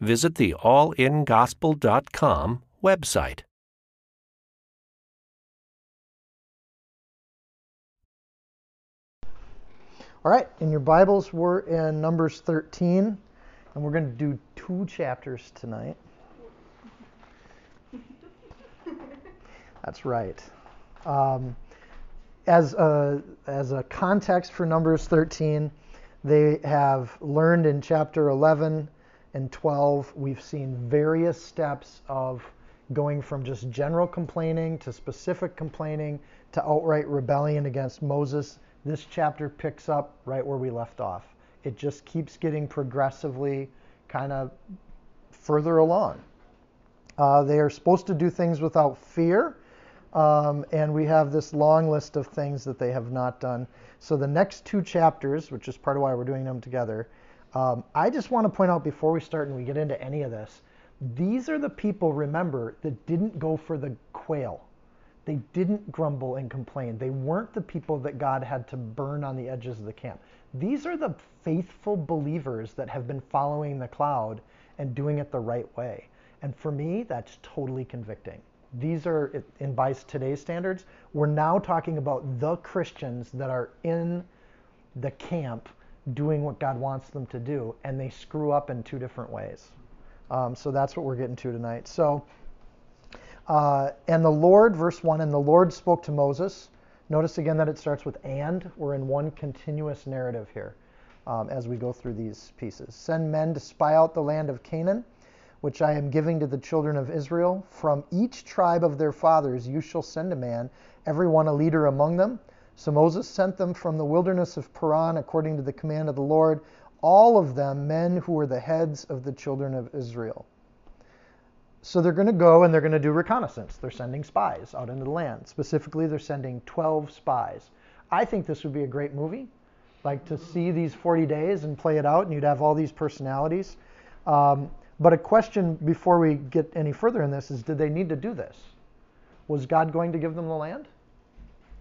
visit the allingospel.com website. All right, in your Bibles, we're in Numbers 13, and we're going to do two chapters tonight. That's right. Um, as, a, as a context for Numbers 13, they have learned in chapter 11 and 12, we've seen various steps of going from just general complaining to specific complaining to outright rebellion against Moses. This chapter picks up right where we left off. It just keeps getting progressively kind of further along. Uh, they are supposed to do things without fear, um, and we have this long list of things that they have not done. So the next two chapters, which is part of why we're doing them together, um, I just want to point out before we start and we get into any of this, these are the people, remember, that didn't go for the quail. They didn't grumble and complain. They weren't the people that God had to burn on the edges of the camp. These are the faithful believers that have been following the cloud and doing it the right way. And for me, that's totally convicting. These are, in by today's standards, we're now talking about the Christians that are in the camp doing what God wants them to do, and they screw up in two different ways. Um, so that's what we're getting to tonight. So, uh, and the Lord, verse 1, and the Lord spoke to Moses. Notice again that it starts with and. We're in one continuous narrative here um, as we go through these pieces. Send men to spy out the land of Canaan, which I am giving to the children of Israel. From each tribe of their fathers you shall send a man, every one a leader among them so Moses sent them from the wilderness of Paran according to the command of the Lord, all of them men who were the heads of the children of Israel. So they're going to go and they're going to do reconnaissance. They're sending spies out into the land. Specifically, they're sending 12 spies. I think this would be a great movie, like to see these 40 days and play it out, and you'd have all these personalities. Um, but a question before we get any further in this is did they need to do this? Was God going to give them the land?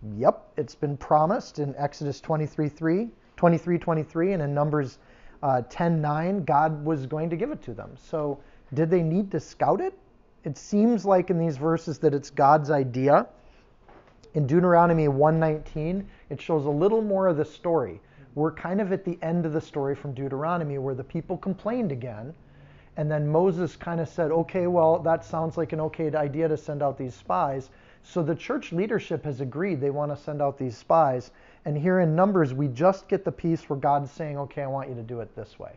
Yep, it's been promised in Exodus 23 3, 23 23, and in Numbers uh, 10 9, God was going to give it to them. So, did they need to scout it? It seems like in these verses that it's God's idea. In Deuteronomy 119, it shows a little more of the story. We're kind of at the end of the story from Deuteronomy where the people complained again. And then Moses kind of said, okay, well, that sounds like an okay idea to send out these spies. So the church leadership has agreed they want to send out these spies. And here in Numbers, we just get the piece where God's saying, okay, I want you to do it this way.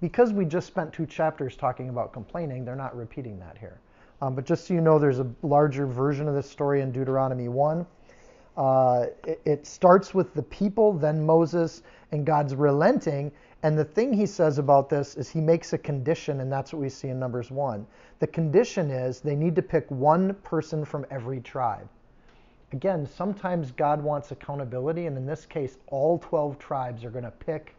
Because we just spent two chapters talking about complaining, they're not repeating that here. Um, but just so you know, there's a larger version of this story in Deuteronomy 1. Uh, it, it starts with the people, then Moses, and God's relenting. And the thing he says about this is he makes a condition, and that's what we see in Numbers 1. The condition is they need to pick one person from every tribe. Again, sometimes God wants accountability, and in this case, all 12 tribes are going to pick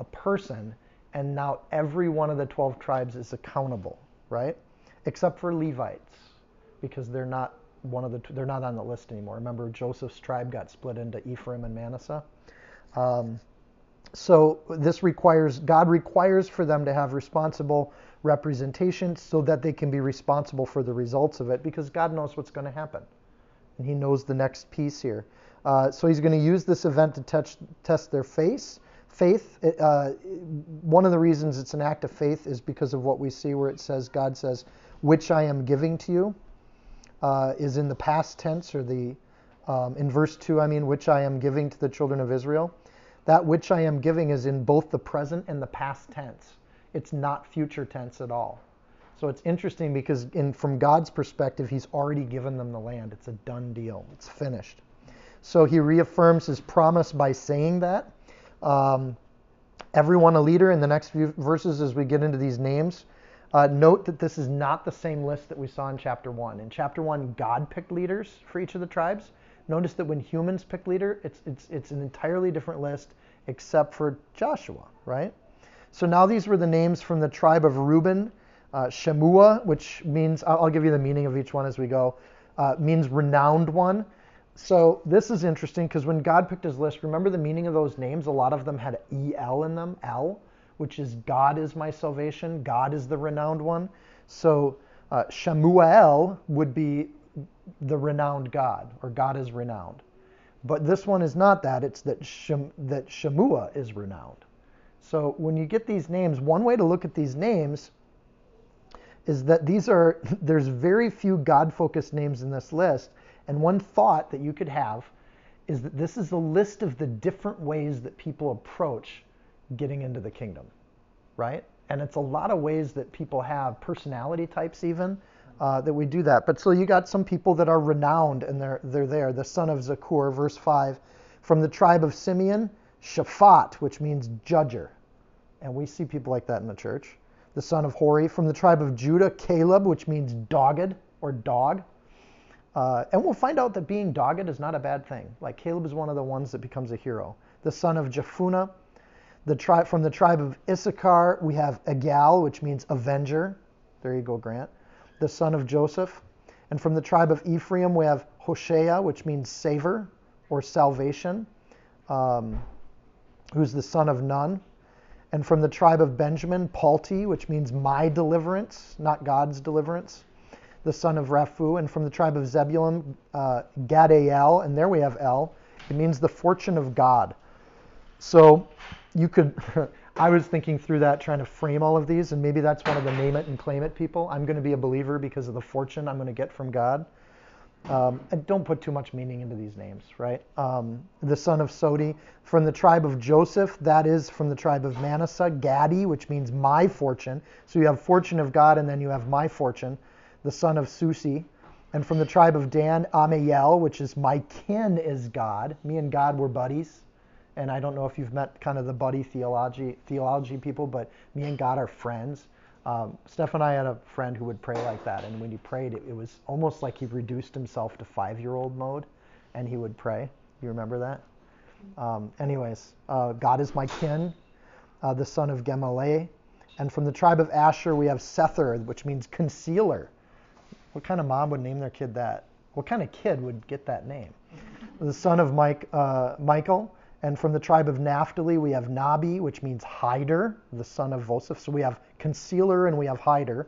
a person, and now every one of the 12 tribes is accountable, right? Except for Levites, because they're not one of the they're not on the list anymore. Remember, Joseph's tribe got split into Ephraim and Manasseh. Um, so this requires God requires for them to have responsible representation so that they can be responsible for the results of it because God knows what's going to happen. And He knows the next piece here. Uh, so He's going to use this event to touch, test their faith. Faith. Uh, one of the reasons it's an act of faith is because of what we see where it says, God says, which I am giving to you, uh, is in the past tense or the, um, in verse 2, I mean, which I am giving to the children of Israel. That which I am giving is in both the present and the past tense. It's not future tense at all. So it's interesting because in, from God's perspective, He's already given them the land. It's a done deal. It's finished. So He reaffirms His promise by saying that. Um, everyone a leader in the next few verses as we get into these names. Uh, note that this is not the same list that we saw in chapter 1. In chapter 1, God picked leaders for each of the tribes. Notice that when humans pick leader, it's, it's, it's an entirely different list except for Joshua, right? So now these were the names from the tribe of Reuben. Uh, Shemua, which means, I'll, I'll give you the meaning of each one as we go, uh, means renowned one. So this is interesting because when God picked his list, remember the meaning of those names? A lot of them had EL in them, L, which is God is my salvation, God is the renowned one. So uh, Shemuel would be the renowned God, or God is renowned. But this one is not that, it's that, Shem, that Shemua is renowned. So when you get these names, one way to look at these names is that these are, there's very few God focused names in this list. And one thought that you could have is that this is a list of the different ways that people approach getting into the kingdom, right? And it's a lot of ways that people have, personality types even, uh, that we do that. But so you got some people that are renowned and they're, they're there. The son of Zaccur, verse 5, from the tribe of Simeon, Shaphat, which means judger. And we see people like that in the church. The son of Hori, from the tribe of Judah, Caleb, which means dogged or dog. Uh, and we'll find out that being dogged is not a bad thing. Like Caleb is one of the ones that becomes a hero. The son of Jephunneh, the tri- from the tribe of Issachar, we have Igal, which means avenger. There you go, Grant. The son of Joseph. And from the tribe of Ephraim, we have Hoshea, which means saver or salvation, um, who's the son of Nun. And from the tribe of Benjamin, Palti, which means my deliverance, not God's deliverance the son of Raphu, and from the tribe of Zebulun, uh, Gaddiel, and there we have El. It means the fortune of God. So you could, I was thinking through that, trying to frame all of these, and maybe that's one of the name it and claim it people. I'm going to be a believer because of the fortune I'm going to get from God. Um, and don't put too much meaning into these names, right? Um, the son of Sodi, from the tribe of Joseph, that is from the tribe of Manasseh, Gadi, which means my fortune. So you have fortune of God, and then you have my fortune the son of Susi. And from the tribe of Dan, Amiel, which is my kin is God. Me and God were buddies. And I don't know if you've met kind of the buddy theology theology people, but me and God are friends. Um, Steph and I had a friend who would pray like that, and when he prayed, it, it was almost like he reduced himself to five-year-old mode, and he would pray. You remember that? Um, anyways, uh, God is my kin, uh, the son of Gemalli, and from the tribe of Asher we have Sether, which means concealer. What kind of mom would name their kid that? What kind of kid would get that name? The son of Mike, uh, Michael. And from the tribe of Naphtali, we have Nahbi, which means hider, the son of Voseph. So we have concealer and we have hider.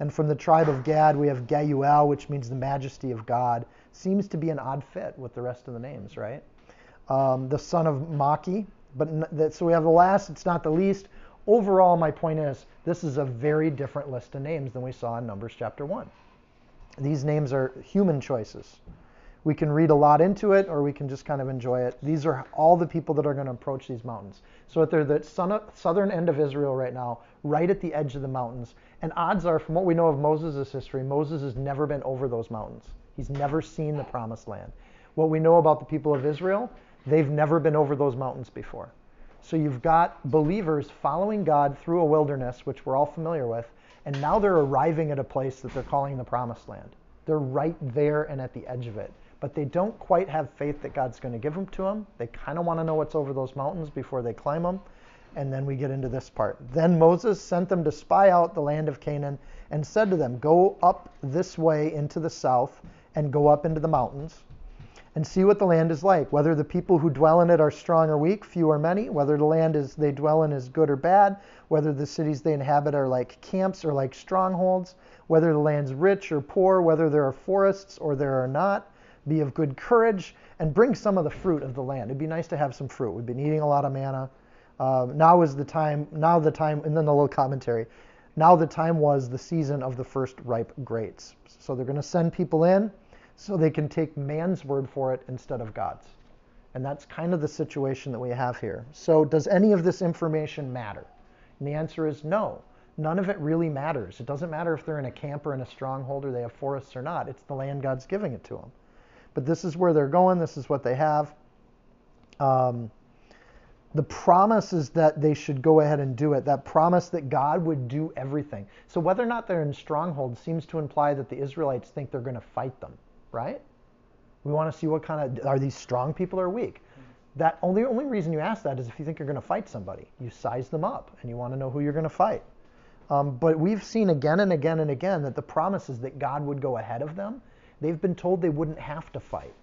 And from the tribe of Gad, we have Geuel, which means the majesty of God. Seems to be an odd fit with the rest of the names, right? Um, the son of Machi. But so we have the last, it's not the least. Overall, my point is this is a very different list of names than we saw in Numbers chapter 1. These names are human choices. We can read a lot into it or we can just kind of enjoy it. These are all the people that are going to approach these mountains. So they're at the southern end of Israel right now, right at the edge of the mountains. And odds are, from what we know of Moses' history, Moses has never been over those mountains. He's never seen the promised land. What we know about the people of Israel, they've never been over those mountains before. So you've got believers following God through a wilderness, which we're all familiar with, and now they're arriving at a place that they're calling the promised land. They're right there and at the edge of it. But they don't quite have faith that God's going to give them to them. They kind of want to know what's over those mountains before they climb them. And then we get into this part. Then Moses sent them to spy out the land of Canaan and said to them, Go up this way into the south and go up into the mountains and see what the land is like, whether the people who dwell in it are strong or weak, few or many, whether the land is they dwell in is good or bad, whether the cities they inhabit are like camps or like strongholds, whether the land's rich or poor, whether there are forests or there are not. Be of good courage and bring some of the fruit of the land. It'd be nice to have some fruit. We've been eating a lot of manna. Uh, now is the time. Now the time, and then the little commentary. Now the time was the season of the first ripe grapes. So they're going to send people in so they can take man's word for it instead of God's. And that's kind of the situation that we have here. So, does any of this information matter? And the answer is no. None of it really matters. It doesn't matter if they're in a camp or in a stronghold or they have forests or not. It's the land God's giving it to them. But this is where they're going. This is what they have. Um, The promise is that they should go ahead and do it. That promise that God would do everything. So whether or not they're in stronghold seems to imply that the Israelites think they're going to fight them, right? We want to see what kind of are these strong people or weak. That only only reason you ask that is if you think you're going to fight somebody. You size them up and you want to know who you're going to fight. Um, but we've seen again and again and again that the promise is that God would go ahead of them. They've been told they wouldn't have to fight.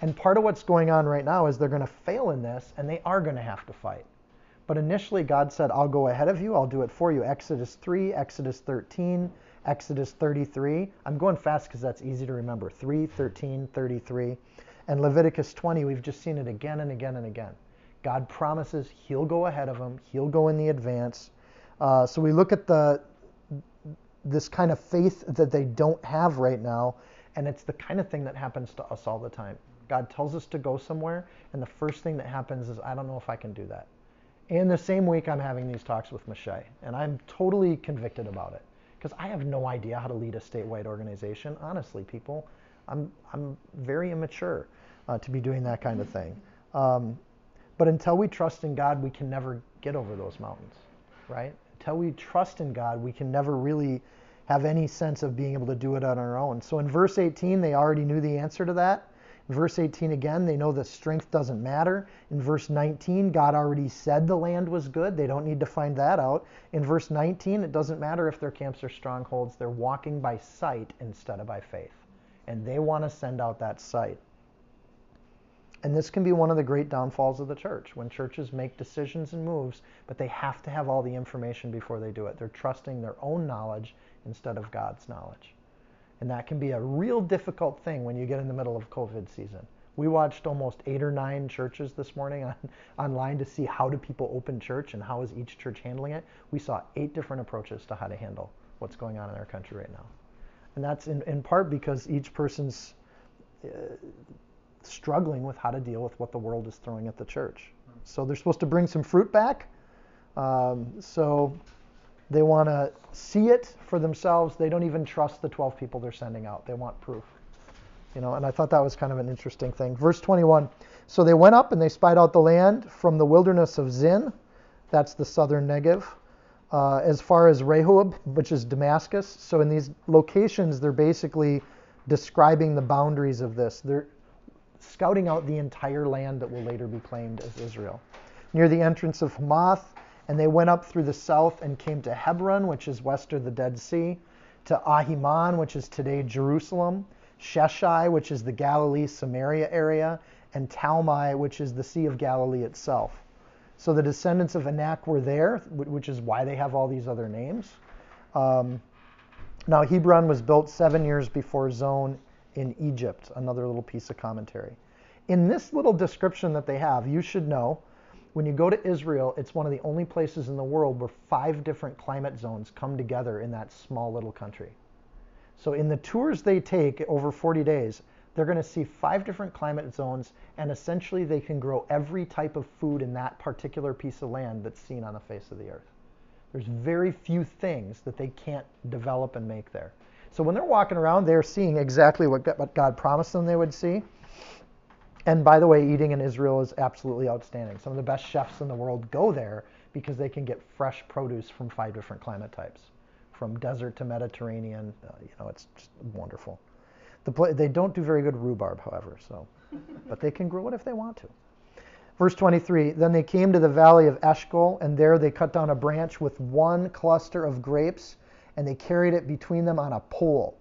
And part of what's going on right now is they're going to fail in this and they are going to have to fight. But initially, God said, I'll go ahead of you, I'll do it for you. Exodus 3, Exodus 13, Exodus 33. I'm going fast because that's easy to remember 3, 13, 33. And Leviticus 20, we've just seen it again and again and again. God promises He'll go ahead of them, He'll go in the advance. Uh, so we look at the this kind of faith that they don't have right now, and it's the kind of thing that happens to us all the time. God tells us to go somewhere, and the first thing that happens is, I don't know if I can do that. And the same week, I'm having these talks with Michelle, and I'm totally convicted about it because I have no idea how to lead a statewide organization. Honestly, people, I'm, I'm very immature uh, to be doing that kind of thing. Um, but until we trust in God, we can never get over those mountains, right? Until we trust in God, we can never really have any sense of being able to do it on our own. So in verse 18, they already knew the answer to that. In verse 18 again, they know that strength doesn't matter. In verse 19, God already said the land was good. They don't need to find that out. In verse 19, it doesn't matter if their camps are strongholds. They're walking by sight instead of by faith. And they want to send out that sight. And this can be one of the great downfalls of the church when churches make decisions and moves, but they have to have all the information before they do it. They're trusting their own knowledge instead of God's knowledge. And that can be a real difficult thing when you get in the middle of COVID season. We watched almost eight or nine churches this morning on, online to see how do people open church and how is each church handling it. We saw eight different approaches to how to handle what's going on in our country right now. And that's in, in part because each person's uh, struggling with how to deal with what the world is throwing at the church. So they're supposed to bring some fruit back. Um, so they want to see it for themselves. They don't even trust the 12 people they're sending out. They want proof. You know, and I thought that was kind of an interesting thing. Verse 21. So they went up and they spied out the land from the wilderness of Zin, that's the southern Negev, uh, as far as Rehob, which is Damascus. So in these locations, they're basically describing the boundaries of this. They're scouting out the entire land that will later be claimed as Israel. Near the entrance of Hamath, and they went up through the south and came to Hebron, which is west of the Dead Sea, to Ahiman, which is today Jerusalem, Sheshai, which is the Galilee Samaria area, and Talmai, which is the Sea of Galilee itself. So the descendants of Anak were there, which is why they have all these other names. Um, now, Hebron was built seven years before Zoan in Egypt, another little piece of commentary. In this little description that they have, you should know when you go to Israel, it's one of the only places in the world where five different climate zones come together in that small little country. So in the tours they take over 40 days, they're going to see five different climate zones, and essentially they can grow every type of food in that particular piece of land that's seen on the face of the earth. There's very few things that they can't develop and make there. So when they're walking around, they're seeing exactly what God promised them they would see. And by the way, eating in Israel is absolutely outstanding. Some of the best chefs in the world go there because they can get fresh produce from five different climate types, from desert to Mediterranean. Uh, you know, it's just wonderful. The they don't do very good rhubarb, however, so, but they can grow it if they want to. Verse 23 Then they came to the valley of Eshcol, and there they cut down a branch with one cluster of grapes, and they carried it between them on a pole.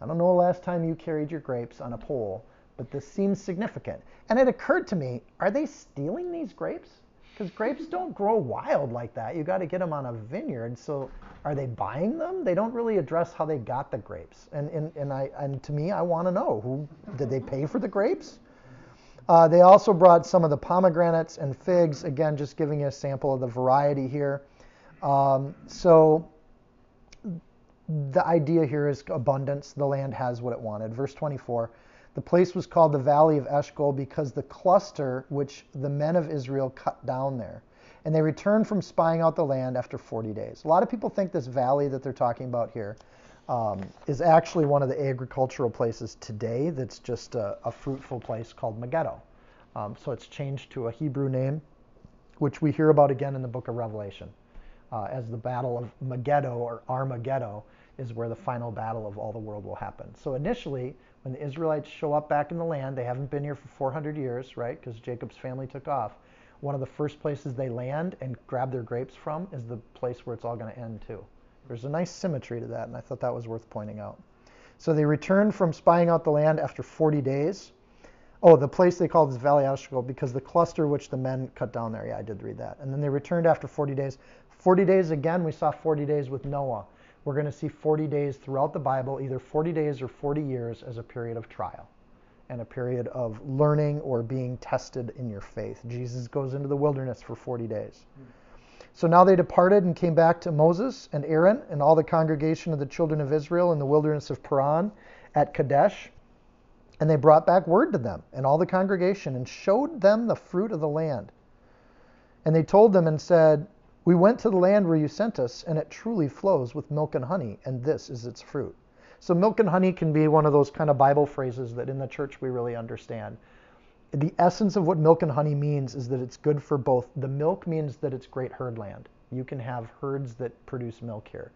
I don't know the last time you carried your grapes on a pole but this seems significant. And it occurred to me, are they stealing these grapes? Because grapes don't grow wild like that. You got to get them on a vineyard. So are they buying them? They don't really address how they got the grapes. And, and, and, I, and to me, I want to know who did they pay for the grapes? Uh, they also brought some of the pomegranates and figs, again, just giving you a sample of the variety here. Um, so the idea here is abundance. The land has what it wanted. Verse 24 the place was called the Valley of Eshcol because the cluster which the men of Israel cut down there. And they returned from spying out the land after 40 days. A lot of people think this valley that they're talking about here um, is actually one of the agricultural places today that's just a, a fruitful place called Megiddo. Um, so it's changed to a Hebrew name. which we hear about again in the book of Revelation uh, as the battle of Megiddo or Armageddon is where the final battle of all the world will happen. So initially, when the Israelites show up back in the land, they haven't been here for 400 years, right? Because Jacob's family took off. One of the first places they land and grab their grapes from is the place where it's all going to end too. There's a nice symmetry to that, and I thought that was worth pointing out. So they returned from spying out the land after 40 days. Oh, the place they called is Valley Eshcol because the cluster which the men cut down there. Yeah, I did read that. And then they returned after 40 days. 40 days again, we saw 40 days with Noah. We're going to see 40 days throughout the Bible, either 40 days or 40 years, as a period of trial and a period of learning or being tested in your faith. Jesus goes into the wilderness for 40 days. So now they departed and came back to Moses and Aaron and all the congregation of the children of Israel in the wilderness of Paran at Kadesh. And they brought back word to them and all the congregation and showed them the fruit of the land. And they told them and said, we went to the land where you sent us, and it truly flows with milk and honey, and this is its fruit. So, milk and honey can be one of those kind of Bible phrases that in the church we really understand. The essence of what milk and honey means is that it's good for both. The milk means that it's great herd land. You can have herds that produce milk here.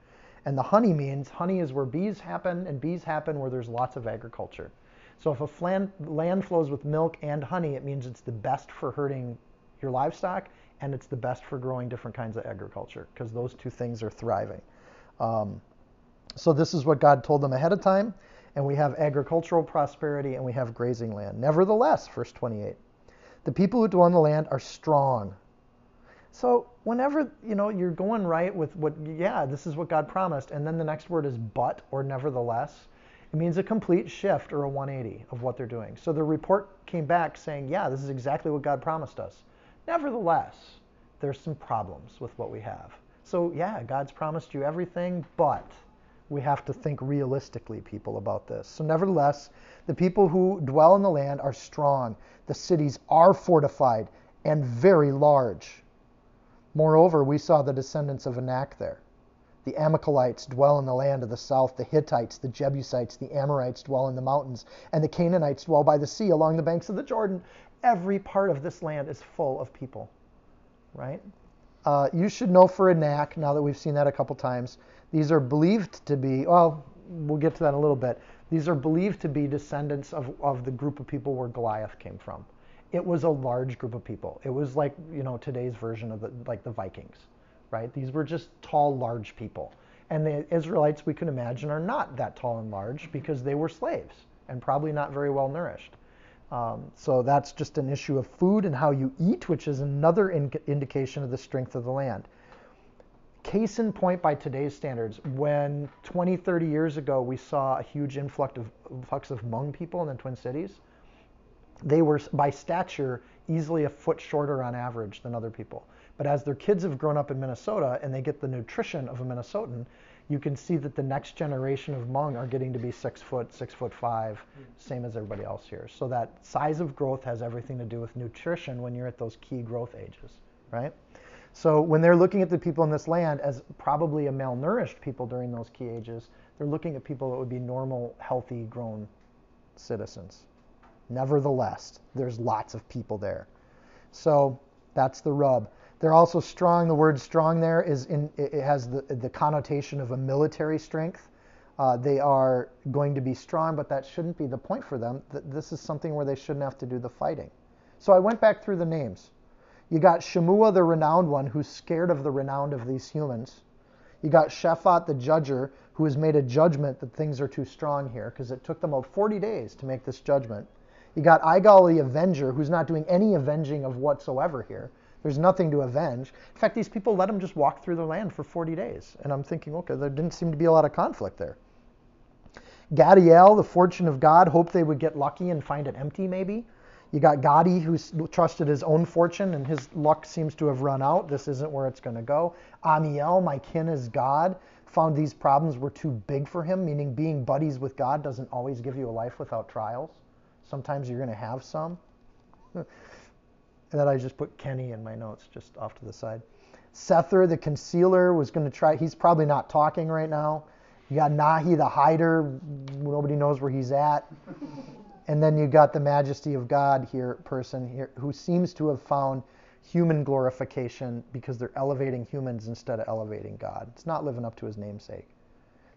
And the honey means honey is where bees happen, and bees happen where there's lots of agriculture. So, if a land flows with milk and honey, it means it's the best for herding your livestock and it's the best for growing different kinds of agriculture because those two things are thriving. Um, so this is what God told them ahead of time, and we have agricultural prosperity and we have grazing land. Nevertheless, verse 28, the people who dwell on the land are strong. So whenever you know you're going right with what, yeah, this is what God promised, and then the next word is but or nevertheless, it means a complete shift or a 180 of what they're doing. So the report came back saying, yeah, this is exactly what God promised us. Nevertheless, there's some problems with what we have. So, yeah, God's promised you everything, but we have to think realistically, people, about this. So, nevertheless, the people who dwell in the land are strong. The cities are fortified and very large. Moreover, we saw the descendants of Anak there. The Amalekites dwell in the land of the south. The Hittites, the Jebusites, the Amorites dwell in the mountains. And the Canaanites dwell by the sea along the banks of the Jordan every part of this land is full of people, right? Uh, you should know for a Anak, now that we've seen that a couple times, these are believed to be, well, we'll get to that in a little bit. These are believed to be descendants of, of the group of people where Goliath came from. It was a large group of people. It was like, you know, today's version of the, like the Vikings, right? These were just tall, large people. And the Israelites, we can imagine, are not that tall and large because they were slaves and probably not very well nourished. Um, so that's just an issue of food and how you eat, which is another in- indication of the strength of the land. Case in point by today's standards, when 20, 30 years ago we saw a huge influx of, influx of Hmong people in the Twin Cities, they were by stature easily a foot shorter on average than other people. But as their kids have grown up in Minnesota and they get the nutrition of a Minnesotan, you can see that the next generation of Hmong are getting to be six foot, six foot five, hmm. same as everybody else here. So that size of growth has everything to do with nutrition when you're at those key growth ages, right? So when they're looking at the people in this land as probably a malnourished people during those key ages, they're looking at people that would be normal, healthy, grown citizens. Nevertheless, there's lots of people there. So that's the rub. They're also strong. The word strong there is in, it has the, the connotation of a military strength. Uh, they are going to be strong, but that shouldn't be the point for them. This is something where they shouldn't have to do the fighting. So I went back through the names. You got Shemua, the renowned one, who's scared of the renown of these humans. You got Shaphat, the judger, who has made a judgment that things are too strong here, because it took them about 40 days to make this judgment. You got Igal, the avenger, who's not doing any avenging of whatsoever here. There's nothing to avenge. In fact, these people let them just walk through the land for 40 days. And I'm thinking, okay, there didn't seem to be a lot of conflict there. Gaddiel, the fortune of God, hoped they would get lucky and find it empty, maybe. You got Gadi, who trusted his own fortune, and his luck seems to have run out. This isn't where it's going to go. Amiel, my kin is God, found these problems were too big for him, meaning being buddies with God doesn't always give you a life without trials. Sometimes you're going to have some. And then I just put Kenny in my notes just off to the side. Sether, the concealer, was going to try. He's probably not talking right now. You got Nahi, the hider. Nobody knows where he's at. And then you got the majesty of God here, person here, who seems to have found human glorification because they're elevating humans instead of elevating God. It's not living up to his namesake.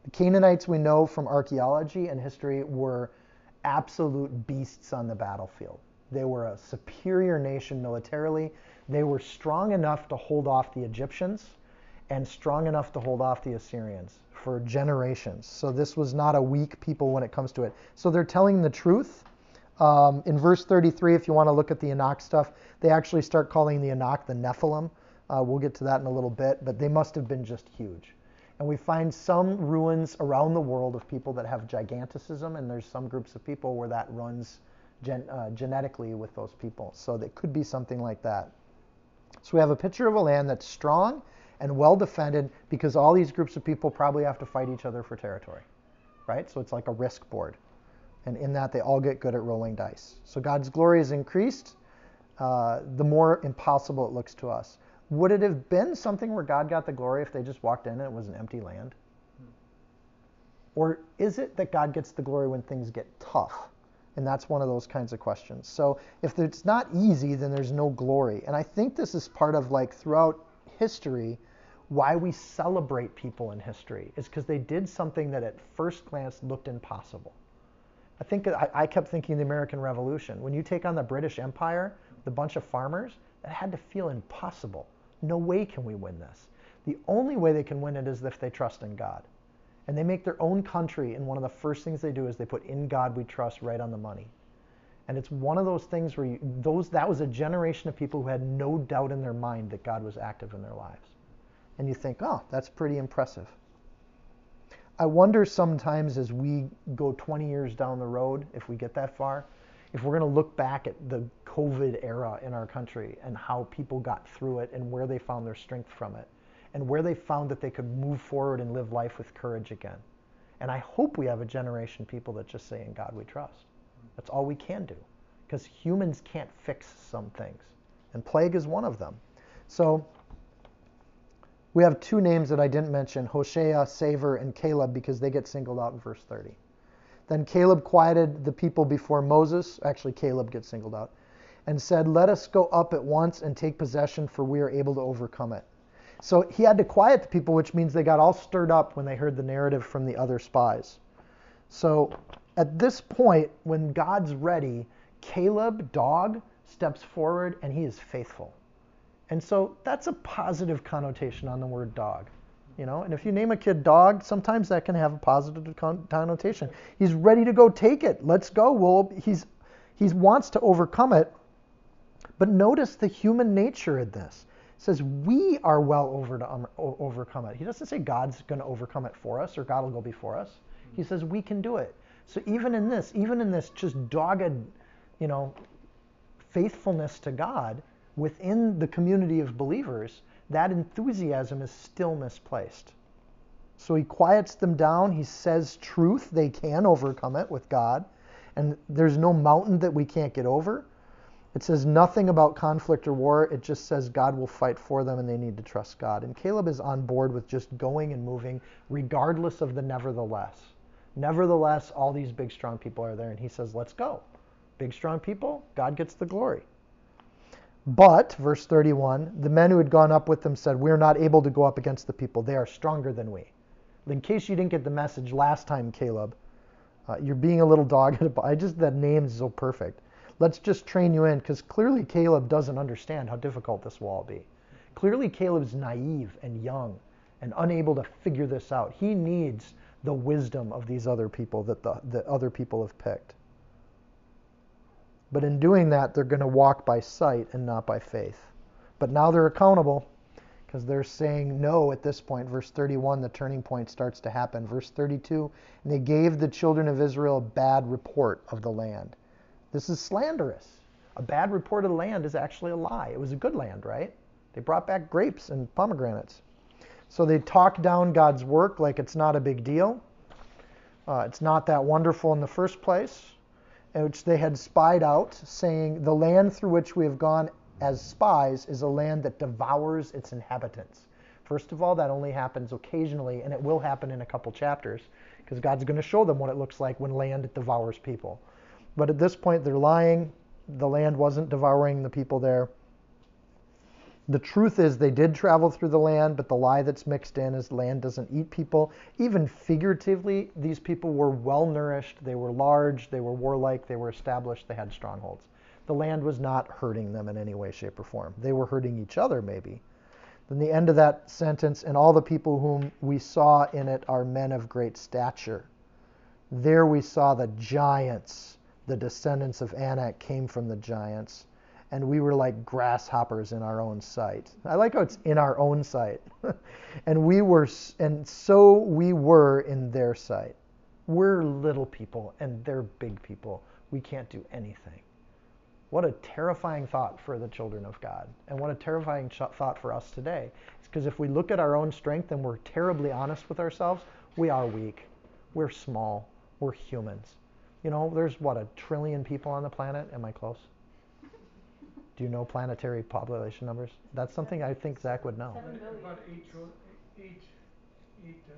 The Canaanites we know from archaeology and history were absolute beasts on the battlefield. They were a superior nation militarily. They were strong enough to hold off the Egyptians and strong enough to hold off the Assyrians for generations. So this was not a weak people when it comes to it. So they're telling the truth. Um, in verse 33, if you want to look at the Anak stuff, they actually start calling the Anak the Nephilim. Uh, we'll get to that in a little bit, but they must have been just huge. And we find some ruins around the world of people that have giganticism, and there's some groups of people where that runs gen, uh, genetically with those people. So it could be something like that. So we have a picture of a land that's strong and well defended because all these groups of people probably have to fight each other for territory, right? So it's like a risk board. And in that, they all get good at rolling dice. So God's glory is increased uh, the more impossible it looks to us. Would it have been something where God got the glory if they just walked in and it was an empty land? Or is it that God gets the glory when things get tough? And that's one of those kinds of questions. So if it's not easy, then there's no glory. And I think this is part of like throughout history, why we celebrate people in history is because they did something that at first glance looked impossible. I think I, I, kept thinking the American Revolution. When you take on the British Empire, the bunch of farmers, that had to feel impossible. No way can we win this. The only way they can win it is if they trust in God. And they make their own country, and one of the first things they do is they put in God we trust right on the money. And it's one of those things where you, those that was a generation of people who had no doubt in their mind that God was active in their lives. And you think, oh, that's pretty impressive. I wonder sometimes as we go 20 years down the road, if we get that far, if we're going to look back at the COVID era in our country and how people got through it and where they found their strength from it and where they found that they could move forward and live life with courage again. And I hope we have a generation of people that just say, In God we trust. That's all we can do because humans can't fix some things. And plague is one of them. So we have two names that I didn't mention Hoshea, Savor, and Caleb because they get singled out in verse 30. Then Caleb quieted the people before Moses. Actually, Caleb gets singled out. And said, Let us go up at once and take possession, for we are able to overcome it. So he had to quiet the people, which means they got all stirred up when they heard the narrative from the other spies. So at this point, when God's ready, Caleb, dog, steps forward and he is faithful. And so that's a positive connotation on the word dog you know? And if you name a kid dog sometimes that can have a positive connotation. He's ready to go take it. Let's go. Well he's he wants to overcome it. But notice the human nature in this says we are well over to um, overcome it he doesn't say god's going to overcome it for us or god will go before us he says we can do it so even in this even in this just dogged you know faithfulness to god within the community of believers that enthusiasm is still misplaced. So he quiets them down. He says truth. They can overcome it with God. And there's no mountain that we can't get over. It says nothing about conflict or war. It just says God will fight for them and they need to trust God. And Caleb is on board with just going and moving regardless of the nevertheless. Nevertheless, all these big, strong people are there. And he says, let's go. Big, strong people, God gets the glory. But, verse 31, the men who had gone up with them said, We are not able to go up against the people. They are stronger than we. In case you didn't get the message last time, Caleb, uh, you're being a little dogged. I just, that name is so perfect. Let's just train you in because clearly Caleb doesn't understand how difficult this will all be. Clearly, Caleb's naive and young and unable to figure this out. He needs the wisdom of these other people that the, the other people have picked. But in doing that, they're going to walk by sight and not by faith. But now they're accountable because they're saying no at this point. Verse 31, the turning point starts to happen. Verse 32, and they gave the children of Israel a bad report of the land. This is slanderous. A bad report of the land is actually a lie. It was a good land, right? They brought back grapes and pomegranates. So they talk down God's work like it's not a big deal. Uh, it's not that wonderful in the first place which they had spied out, saying, The land through which we have gone as spies is a land that devours its inhabitants. First of all, that only happens occasionally, and it will happen in a couple chapters, because God's going to show them what it looks like when land devours people. But at this point, they're lying. The land wasn't devouring the people there. The truth is, they did travel through the land, but the lie that's mixed in is land doesn't eat people. Even figuratively, these people were well nourished, they were large, they were warlike, they were established, they had strongholds. The land was not hurting them in any way, shape, or form. They were hurting each other, maybe. Then the end of that sentence, and all the people whom we saw in it are men of great stature. There we saw the giants, the descendants of Anak came from the giants and we were like grasshoppers in our own sight. I like how it's in our own sight. and we were and so we were in their sight. We're little people and they're big people. We can't do anything. What a terrifying thought for the children of God. And what a terrifying thought for us today. It's because if we look at our own strength and we're terribly honest with ourselves, we are weak. We're small. We're humans. You know, there's what, a trillion people on the planet? Am I close? Do you know planetary population numbers? That's something I think Zach would know. Seven billion. About eight, eight, eight uh,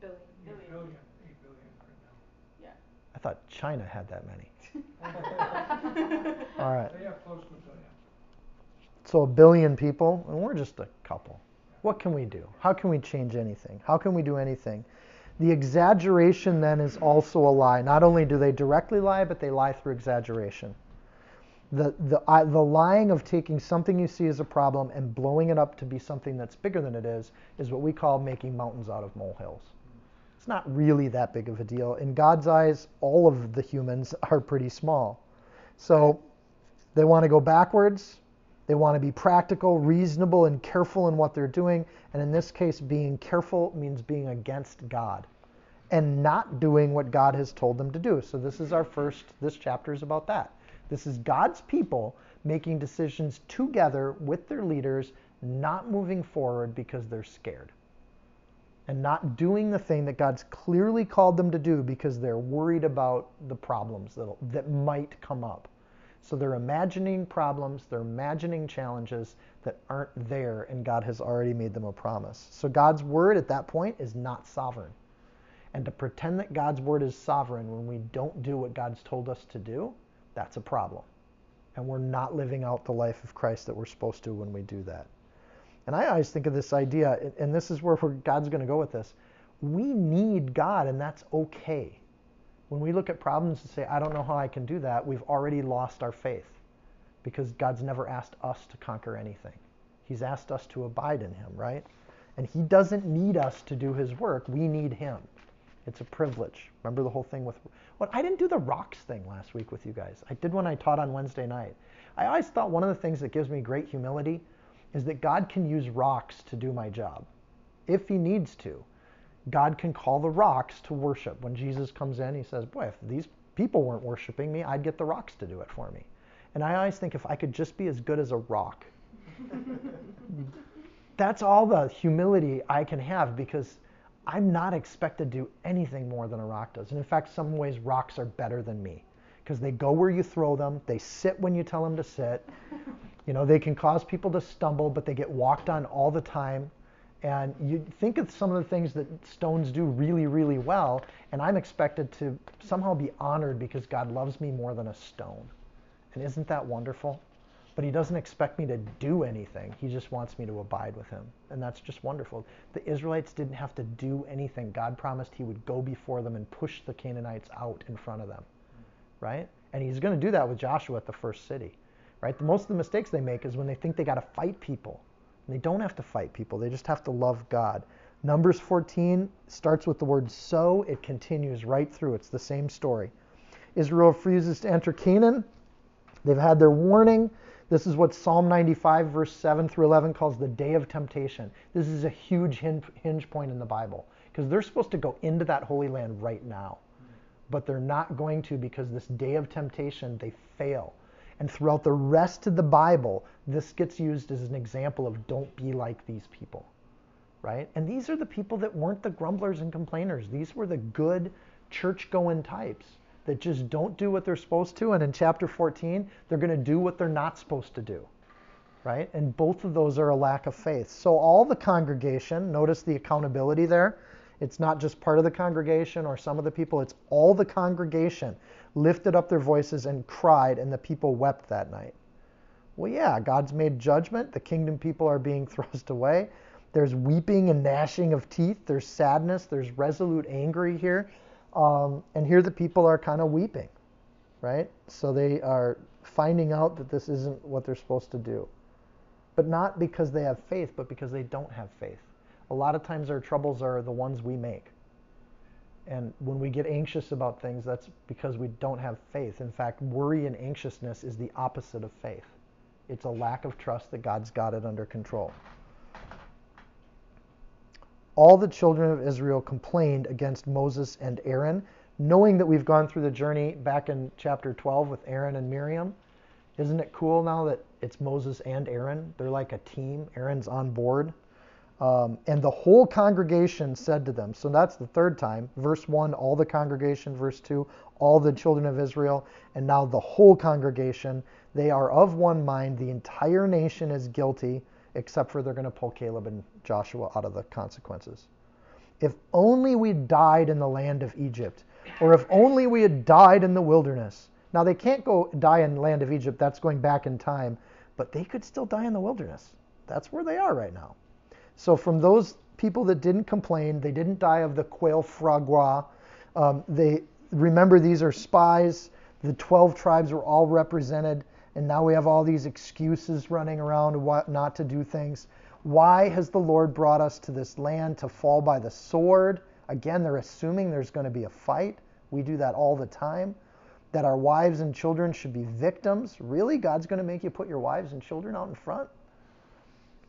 billion. Eight billion. Eight billion right now. Yeah. I thought China had that many. All right. They have close to a billion. So a billion people, and we're just a couple. What can we do? How can we change anything? How can we do anything? The exaggeration then is also a lie. Not only do they directly lie, but they lie through exaggeration the, the, the lying of taking something you see as a problem and blowing it up to be something that's bigger than it is, is what we call making mountains out of molehills. It's not really that big of a deal. In God's eyes, all of the humans are pretty small. So they want to go backwards. They want to be practical, reasonable, and careful in what they're doing. And in this case, being careful means being against God and not doing what God has told them to do. So this is our first, this chapter is about that. This is God's people making decisions together with their leaders, not moving forward because they're scared. And not doing the thing that God's clearly called them to do because they're worried about the problems that, that might come up. So they're imagining problems, they're imagining challenges that aren't there, and God has already made them a promise. So God's word at that point is not sovereign. And to pretend that God's word is sovereign when we don't do what God's told us to do that's a problem. And we're not living out the life of Christ that we're supposed to when we do that. And I always think of this idea, and this is where God's going to go with this. We need God, and that's okay. When we look at problems and say, I don't know how I can do that, we've already lost our faith because God's never asked us to conquer anything. He's asked us to abide in Him, right? And He doesn't need us to do His work, we need Him. It's a privilege. Remember the whole thing with what I didn't do the rocks thing last week with you guys. I did when I taught on Wednesday night. I always thought one of the things that gives me great humility is that God can use rocks to do my job if he needs to. God can call the rocks to worship. When Jesus comes in, he says, Boy, if these people weren't worshiping me, I'd get the rocks to do it for me. And I always think if I could just be as good as a rock, that's all the humility I can have because I'm not expected to do anything more than a rock does. And in fact, some ways rocks are better than me because they go where you throw them, they sit when you tell them to sit. You know, they can cause people to stumble, but they get walked on all the time. And you think of some of the things that stones do really, really well, and I'm expected to somehow be honored because God loves me more than a stone. And isn't that wonderful? but he doesn't expect me to do anything. He just wants me to abide with him. And that's just wonderful. The Israelites didn't have to do anything. God promised he would go before them and push the Canaanites out in front of them. Right? And he's going to do that with Joshua at the first city. Right? Most of the mistakes they make is when they think they got to fight people. They don't have to fight people. They just have to love God. Numbers 14 starts with the word so. It continues right through. It's the same story. Israel refuses to enter Canaan. They've had their warning. This is what Psalm 95, verse 7 through 11 calls the day of temptation. This is a huge hinge point in the Bible because they're supposed to go into that Holy Land right now. But they're not going to because this day of temptation, they fail. And throughout the rest of the Bible, this gets used as an example of don't be like these people, right? And these are the people that weren't the grumblers and complainers. These were the good church going types that just don't do what they're supposed to. And in chapter 14, they're going to do what they're not supposed to do. Right? And both of those are a lack of faith. So all the congregation, notice the accountability there. It's not just part of the congregation or some of the people, it's all the congregation lifted up their voices and cried, and the people wept that night. Well, yeah, God's made judgment. The kingdom people are being thrust away. There's weeping and gnashing of teeth. There's sadness. There's resolute anger here. Um, and here the people are kind of weeping, right? So they are finding out that this isn't what they're supposed to do. But not because they have faith, but because they don't have faith. A lot of times our troubles are the ones we make. And when we get anxious about things, that's because we don't have faith. In fact, worry and anxiousness is the opposite of faith. It's a lack of trust that God's got it under control. All the children of Israel complained against Moses and Aaron, knowing that we've gone through the journey back in chapter 12 with Aaron and Miriam. Isn't it cool now that it's Moses and Aaron? They're like a team. Aaron's on board. Um, and the whole congregation said to them, so that's the third time. Verse 1, all the congregation. Verse 2, all the children of Israel. And now the whole congregation. They are of one mind. The entire nation is guilty, except for they're going to pull Caleb and Joshua out of the consequences. If only we died in the land of Egypt, or if only we had died in the wilderness. Now, they can't go die in the land of Egypt. That's going back in time. But they could still die in the wilderness. That's where they are right now. So from those people that didn't complain, they didn't die of the quail froid Um, they remember these are spies. The 12 tribes were all represented, and now we have all these excuses running around what not to do things. Why has the Lord brought us to this land to fall by the sword? Again, they're assuming there's going to be a fight. We do that all the time. That our wives and children should be victims. Really? God's going to make you put your wives and children out in front?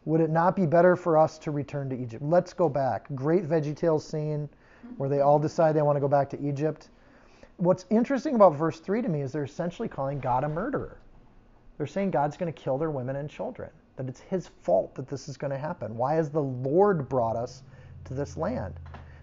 Would it not be better for us to return to Egypt? Let's go back. Great Veggie VeggieTales scene where they all mm-hmm. decide they want to go back to Egypt. What's interesting about verse 3 to me is they're essentially calling God a murderer. They're saying God's going to kill their women and children, that it's his fault that this is going to happen. Why has the Lord brought us to this land?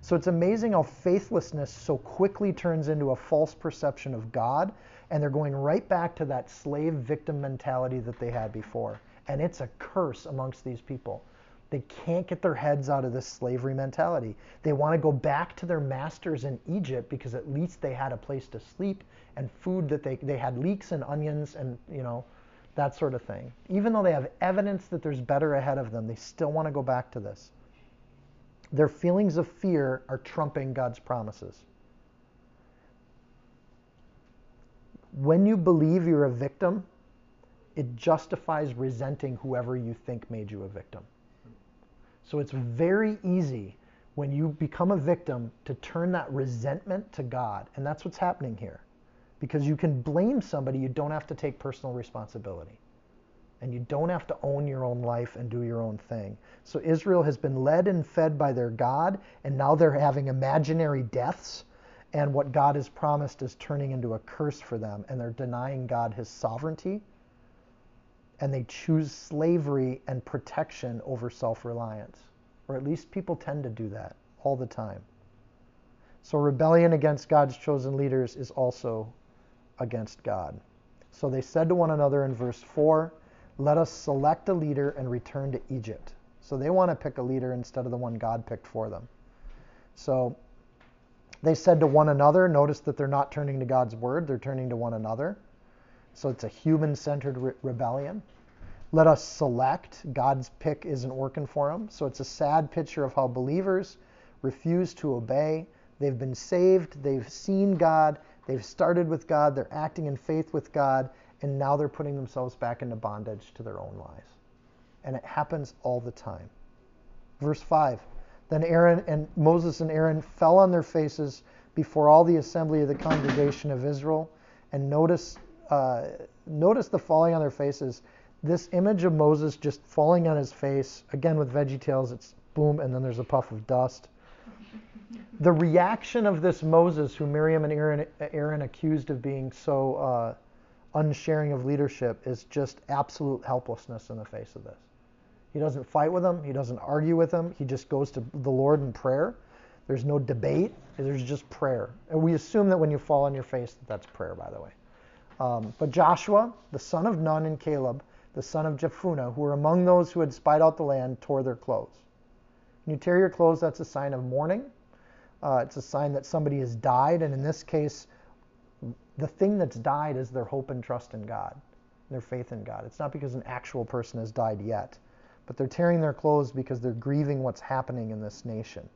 So it's amazing how faithlessness so quickly turns into a false perception of God, and they're going right back to that slave victim mentality that they had before. And it's a curse amongst these people. They can't get their heads out of this slavery mentality. They want to go back to their masters in Egypt because at least they had a place to sleep and food that they, they had leeks and onions and, you know, that sort of thing. Even though they have evidence that there's better ahead of them, they still want to go back to this. Their feelings of fear are trumping God's promises. When you believe you're a victim, it justifies resenting whoever you think made you a victim. So it's very easy when you become a victim to turn that resentment to God. And that's what's happening here. Because you can blame somebody, you don't have to take personal responsibility. And you don't have to own your own life and do your own thing. So Israel has been led and fed by their God, and now they're having imaginary deaths. And what God has promised is turning into a curse for them, and they're denying God his sovereignty and they choose slavery and protection over self reliance. Or at least people tend to do that all the time. So rebellion against God's chosen leaders is also against God. So they said to one another in verse 4, Let us select a leader and return to Egypt. So they want to pick a leader instead of the one God picked for them. So they said to one another, notice that they're not turning to God's word, they're turning to one another. So it's a human centered re- rebellion. Let us select. God's pick isn't working for them. So it's a sad picture of how believers refuse to obey. They've been saved, they've seen God, they've started with God, they're acting in faith with God, and now they're putting themselves back into bondage to their own lies. And it happens all the time. Verse 5 Then Aaron and Moses and Aaron fell on their faces before all the assembly of the congregation of Israel. And notice uh, notice the falling on their faces. This image of Moses just falling on his face, again with VeggieTales, it's boom, and then there's a puff of dust. The reaction of this Moses, who Miriam and Aaron, Aaron accused of being so uh, unsharing of leadership, is just absolute helplessness in the face of this. He doesn't fight with them, he doesn't argue with them, he just goes to the Lord in prayer. There's no debate, there's just prayer. And we assume that when you fall on your face, that that's prayer, by the way. Um, but Joshua, the son of Nun, and Caleb, the son of Jephunneh, who were among those who had spied out the land, tore their clothes. When you tear your clothes, that's a sign of mourning. Uh, it's a sign that somebody has died, and in this case, the thing that's died is their hope and trust in God. their faith in God. It's not because an actual person has died yet, but they're tearing their clothes because they're grieving what's happening in this nation.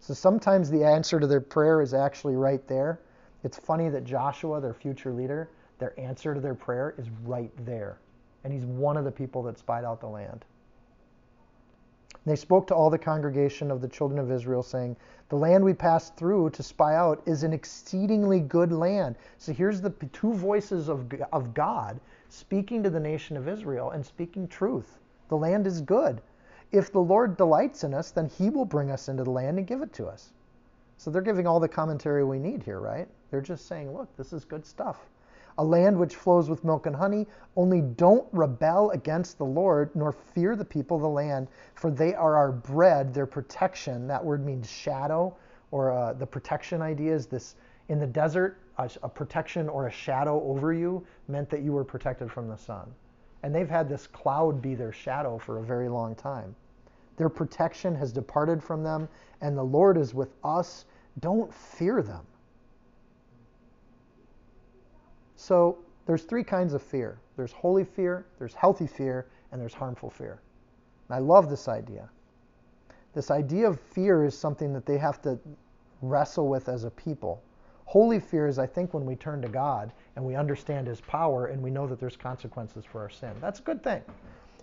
So sometimes the answer to their prayer is actually right there. It's funny that Joshua, their future leader, their answer to their prayer is right there. And he's one of the people that spied out the land. They spoke to all the congregation of the children of Israel, saying, The land we passed through to spy out is an exceedingly good land. So here's the two voices of, of God speaking to the nation of Israel and speaking truth. The land is good. If the Lord delights in us, then he will bring us into the land and give it to us. So they're giving all the commentary we need here, right? They're just saying, look, this is good stuff a land which flows with milk and honey. Only don't rebel against the Lord, nor fear the people of the land, for they are our bread, their protection. That word means shadow, or uh, the protection idea is this in the desert, a, a protection or a shadow over you meant that you were protected from the sun. And they've had this cloud be their shadow for a very long time. Their protection has departed from them, and the Lord is with us. Don't fear them. So there's three kinds of fear. There's holy fear, there's healthy fear, and there's harmful fear. And I love this idea. This idea of fear is something that they have to wrestle with as a people. Holy fear is, I think, when we turn to God and we understand His power and we know that there's consequences for our sin. That's a good thing.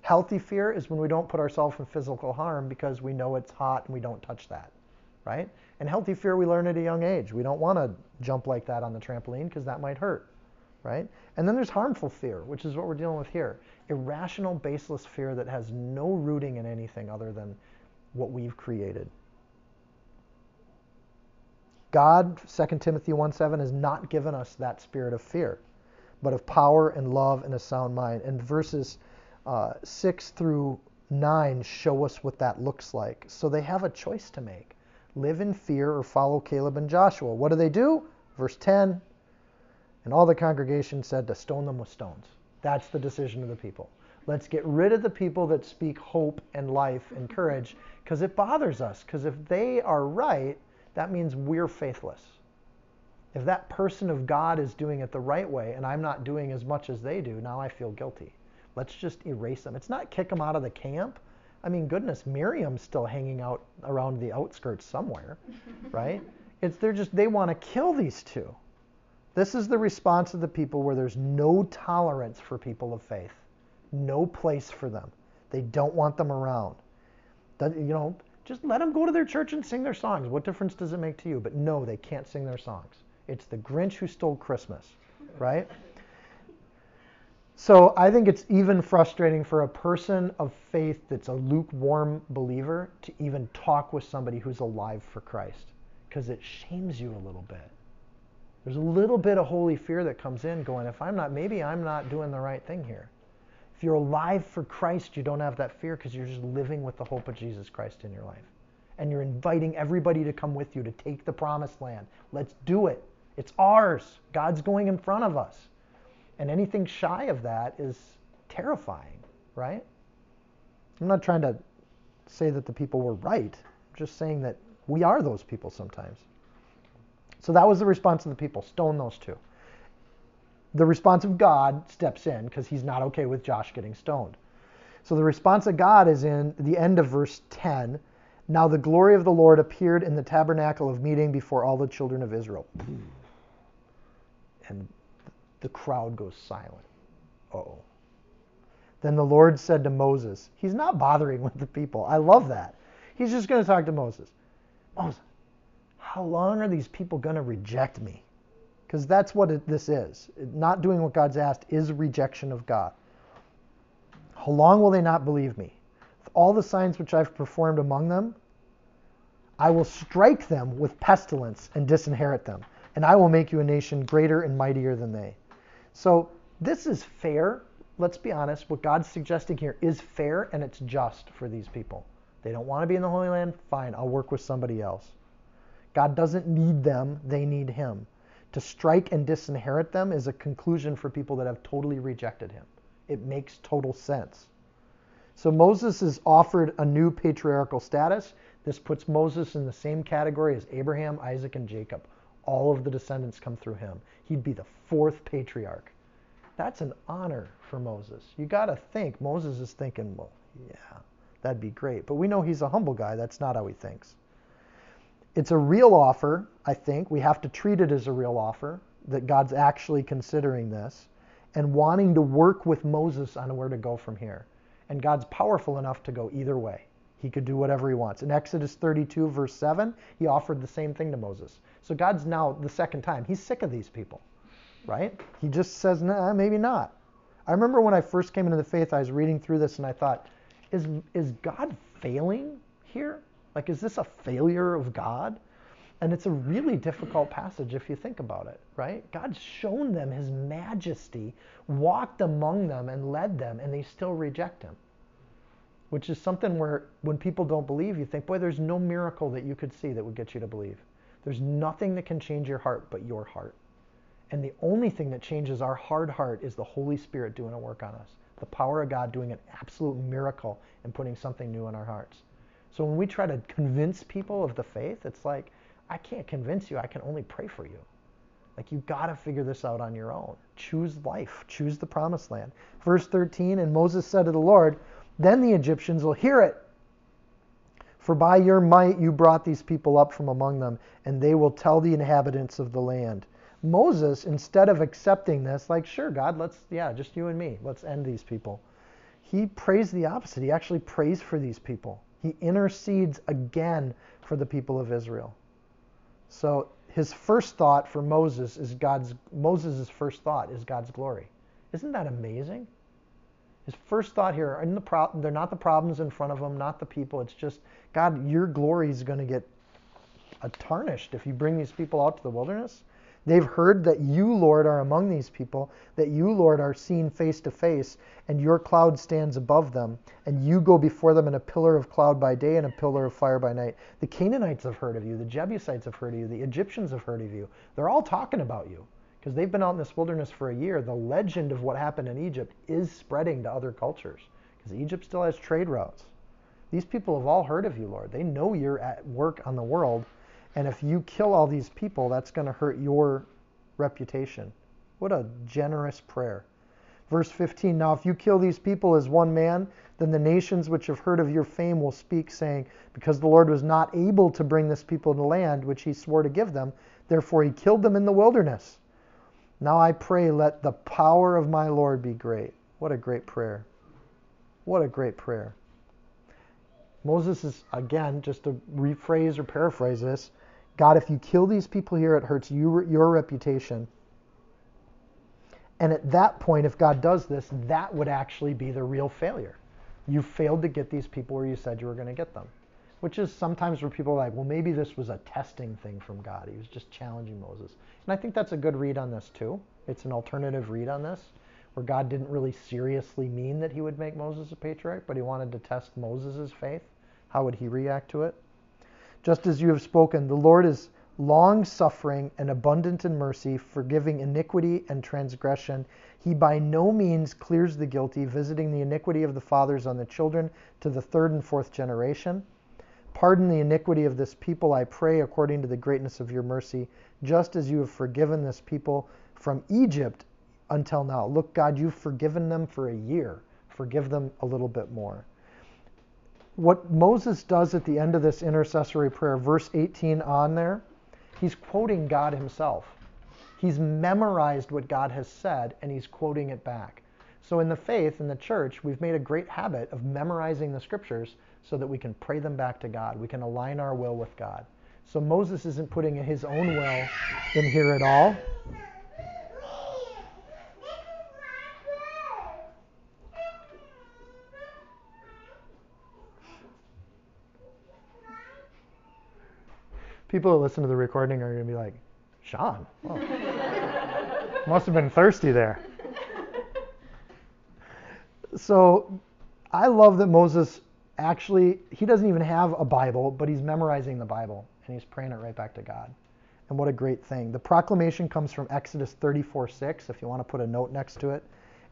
Healthy fear is when we don't put ourselves in physical harm because we know it's hot and we don't touch that, right? And healthy fear we learn at a young age. We don't want to jump like that on the trampoline because that might hurt right? And then there's harmful fear, which is what we're dealing with here. Irrational, baseless fear that has no rooting in anything other than what we've created. God, 2 Timothy 1:7, has not given us that spirit of fear, but of power and love and a sound mind. And verses uh, 6 through 9 show us what that looks like. So they have a choice to make live in fear or follow Caleb and Joshua. What do they do? Verse 10 and all the congregation said to stone them with stones. That's the decision of the people. Let's get rid of the people that speak hope and life and courage because it bothers us. Because if they are right, that means we're faithless. If that person of God is doing it the right way and I'm not doing as much as they do, now I feel guilty. Let's just erase them. It's not kick them out of the camp. I mean, goodness, Miriam's still hanging out around the outskirts somewhere, right? It's they're just they want to kill these two. This is the response of the people where there's no tolerance for people of faith, no place for them. They don't want them around. You know, just let them go to their church and sing their songs. What difference does it make to you? But no, they can't sing their songs. It's the Grinch who stole Christmas, right? So I think it's even frustrating for a person of faith that's a lukewarm believer to even talk with somebody who's alive for Christ because it shames you a little bit. There's a little bit of holy fear that comes in going, if I'm not, maybe I'm not doing the right thing here. If you're alive for Christ, you don't have that fear because you're just living with the hope of Jesus Christ in your life. And you're inviting everybody to come with you to take the promised land. Let's do it. It's ours. God's going in front of us. And anything shy of that is terrifying, right? I'm not trying to say that the people were right. I'm just saying that we are those people sometimes. So that was the response of the people stone those two. The response of God steps in because he's not okay with Josh getting stoned. So the response of God is in the end of verse 10. Now the glory of the Lord appeared in the tabernacle of meeting before all the children of Israel. And the crowd goes silent. oh. Then the Lord said to Moses, He's not bothering with the people. I love that. He's just going to talk to Moses. Moses, how long are these people going to reject me? Because that's what it, this is. Not doing what God's asked is rejection of God. How long will they not believe me? With all the signs which I've performed among them, I will strike them with pestilence and disinherit them, and I will make you a nation greater and mightier than they. So this is fair. Let's be honest. What God's suggesting here is fair and it's just for these people. They don't want to be in the Holy Land? Fine, I'll work with somebody else. God doesn't need them, they need him. To strike and disinherit them is a conclusion for people that have totally rejected him. It makes total sense. So Moses is offered a new patriarchal status. This puts Moses in the same category as Abraham, Isaac, and Jacob. All of the descendants come through him. He'd be the fourth patriarch. That's an honor for Moses. You got to think Moses is thinking, well, yeah, that'd be great. But we know he's a humble guy. That's not how he thinks. It's a real offer, I think. We have to treat it as a real offer that God's actually considering this and wanting to work with Moses on where to go from here. And God's powerful enough to go either way. He could do whatever he wants. In Exodus 32, verse 7, he offered the same thing to Moses. So God's now, the second time, he's sick of these people, right? He just says, nah, maybe not. I remember when I first came into the faith, I was reading through this and I thought, is, is God failing here? Like, is this a failure of God? And it's a really difficult passage if you think about it, right? God's shown them his majesty, walked among them, and led them, and they still reject him. Which is something where when people don't believe, you think, boy, there's no miracle that you could see that would get you to believe. There's nothing that can change your heart but your heart. And the only thing that changes our hard heart is the Holy Spirit doing a work on us. The power of God doing an absolute miracle and putting something new in our hearts. So when we try to convince people of the faith, it's like, I can't convince you. I can only pray for you. Like you got to figure this out on your own. Choose life. Choose the promised land. Verse 13, and Moses said to the Lord, then the Egyptians will hear it. For by your might you brought these people up from among them, and they will tell the inhabitants of the land. Moses, instead of accepting this, like, sure, God, let's, yeah, just you and me, let's end these people. He prays the opposite. He actually prays for these people. He intercedes again for the people of Israel. So his first thought for Moses is God's Moses' first thought is God's glory. Isn't that amazing? His first thought here, in the pro- they're not the problems in front of him, not the people. It's just, God, your glory is going to get tarnished if you bring these people out to the wilderness. They've heard that you, Lord, are among these people, that you, Lord, are seen face to face, and your cloud stands above them, and you go before them in a pillar of cloud by day and a pillar of fire by night. The Canaanites have heard of you, the Jebusites have heard of you, the Egyptians have heard of you. They're all talking about you because they've been out in this wilderness for a year. The legend of what happened in Egypt is spreading to other cultures because Egypt still has trade routes. These people have all heard of you, Lord. They know you're at work on the world and if you kill all these people, that's going to hurt your reputation. What a generous prayer. Verse 15 Now, if you kill these people as one man, then the nations which have heard of your fame will speak, saying, Because the Lord was not able to bring this people to land which he swore to give them, therefore he killed them in the wilderness. Now I pray, let the power of my Lord be great. What a great prayer. What a great prayer. Moses is, again, just to rephrase or paraphrase this, God, if you kill these people here, it hurts you, your reputation. And at that point, if God does this, that would actually be the real failure. You failed to get these people where you said you were going to get them. Which is sometimes where people are like, well, maybe this was a testing thing from God. He was just challenging Moses. And I think that's a good read on this, too. It's an alternative read on this, where God didn't really seriously mean that he would make Moses a patriarch, but he wanted to test Moses' faith. How would he react to it? Just as you have spoken. The Lord is long suffering and abundant in mercy, forgiving iniquity and transgression. He by no means clears the guilty, visiting the iniquity of the fathers on the children to the third and fourth generation. Pardon the iniquity of this people, I pray, according to the greatness of your mercy, just as you have forgiven this people from Egypt until now. Look, God, you've forgiven them for a year. Forgive them a little bit more what Moses does at the end of this intercessory prayer, verse 18 on there, he's quoting God himself. He's memorized what God has said and he's quoting it back. So in the faith, in the church, we've made a great habit of memorizing the scriptures so that we can pray them back to God. We can align our will with God. So Moses isn't putting his own will in here at all. People who listen to the recording are going to be like, Seann, oh, must have been thirsty there. So I love that Moses actually, he doesn't even have a Bible, but he's memorizing the Bible and he's praying it right back to God. And what a great thing. The proclamation comes from Exodus 34 6, if you want to put a note next to it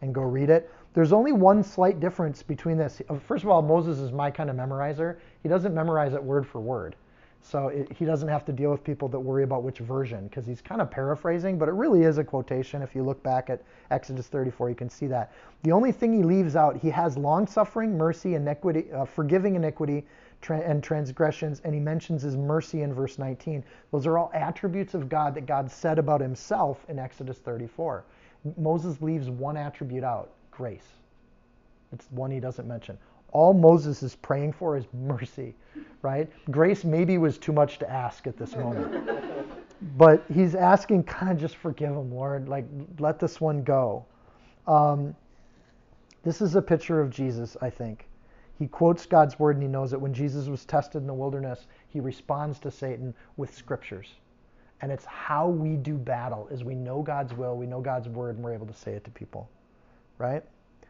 and go read it. There's only one slight difference between this. First of all, Moses is my kind of memorizer. He doesn't memorize it word for word. So it, he doesn't have to deal with people that worry about which version because he's kind of paraphrasing, but it really is a quotation. If you look back at Exodus 34, you can see that. The only thing he leaves out, he has long suffering, mercy, iniquity, uh, forgiving iniquity tra- and transgressions, and he mentions his mercy in verse 19. Those are all attributes of God that God said about himself in Exodus 34. Moses leaves one attribute out grace. It's one he doesn't mention all Moses is praying for is mercy, right? Grace maybe was too much to ask at this moment. but he's asking, kind of just forgive him, Lord. Like, let this one go. Um, this is a picture of Jesus, I think. He quotes God's word and he knows that when Jesus was tested in the wilderness, he responds to Satan with scriptures. And it's how we do battle is we know God's will, we know God's word, and we're able to say it to people. Right?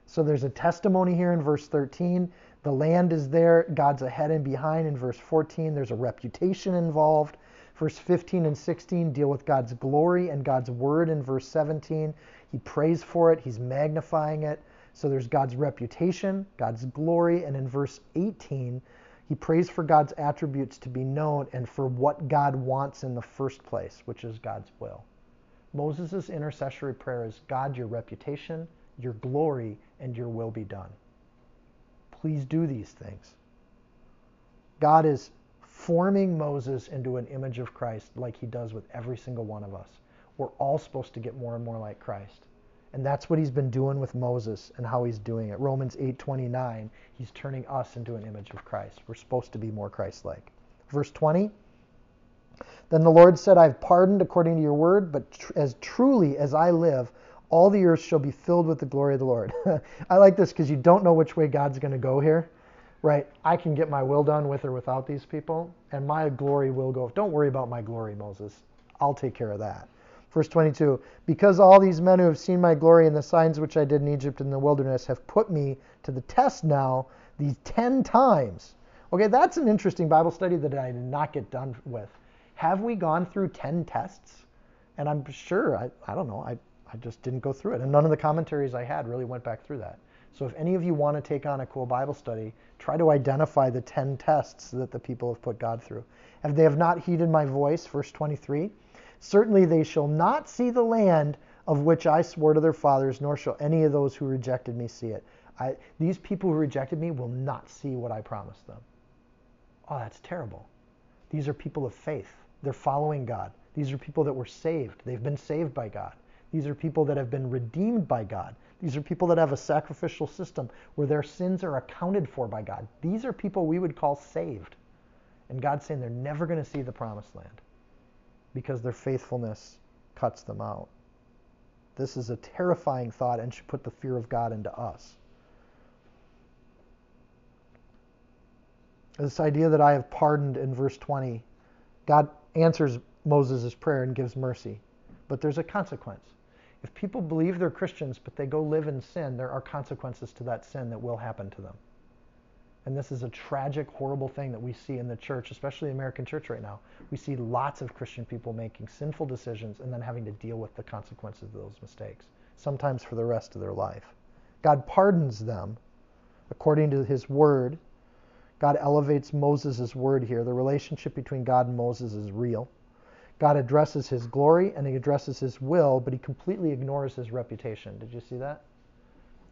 So there's a testimony here in verse 13. The land is there, God's ahead and behind in verse 14. There's a reputation involved. Verse 15 and 16 deal with God's glory and God's word in verse 17. He prays for it, he's magnifying it. So there's God's reputation, God's glory, and in verse 18, he prays for God's attributes to be known and for what God wants in the first place, which is God's will. Moses' intercessory prayer is God, your reputation, your glory, and your will be done. Please do these things. God is forming Moses into an image of Christ like he does with every single one of us. We're all supposed to get more and more like Christ. And that's what he's been doing with Moses and how he's doing it. Romans 8:29, he's turning us into an image of Christ. We're supposed to be more Christ-like. Verse 20, then the Lord said, I've pardoned according to your word, but tr- as truly as I live, all the earth shall be filled with the glory of the Lord. I like this because you don't know which way God's going to go here, right? I can get my will done with or without these people, and my glory will go. Don't worry about my glory, Moses. I'll take care of that. Verse 22 Because all these men who have seen my glory and the signs which I did in Egypt and the wilderness have put me to the test now these 10 times. Okay, that's an interesting Bible study that I did not get done with. Have we gone through 10 tests? And I'm sure, I, I don't know, I, I just didn't go through it. And none of the commentaries I had really went back through that. So if any of you want to take on a cool Bible study, try to identify the 10 tests that the people have put God through. If they have not heeded my voice, verse 23, certainly they shall not see the land of which I swore to their fathers, nor shall any of those who rejected me see it. I, these people who rejected me will not see what I promised them. Oh, that's terrible. These are people of faith. They're following God. These are people that were saved. They've been saved by God. These are people that have been redeemed by God. These are people that have a sacrificial system where their sins are accounted for by God. These are people we would call saved. And God's saying they're never going to see the promised land because their faithfulness cuts them out. This is a terrifying thought and should put the fear of God into us. This idea that I have pardoned in verse 20, God answers Moses' prayer and gives mercy, but there's a consequence. If people believe they're Christians but they go live in sin, there are consequences to that sin that will happen to them. And this is a tragic, horrible thing that we see in the church, especially the American church right now. We see lots of Christian people making sinful decisions and then having to deal with the consequences of those mistakes, sometimes for the rest of their life. God pardons them according to his word. God elevates Moses' word here. The relationship between God and Moses is real. God addresses his glory and he addresses his will, but he completely ignores his reputation. Did you see that?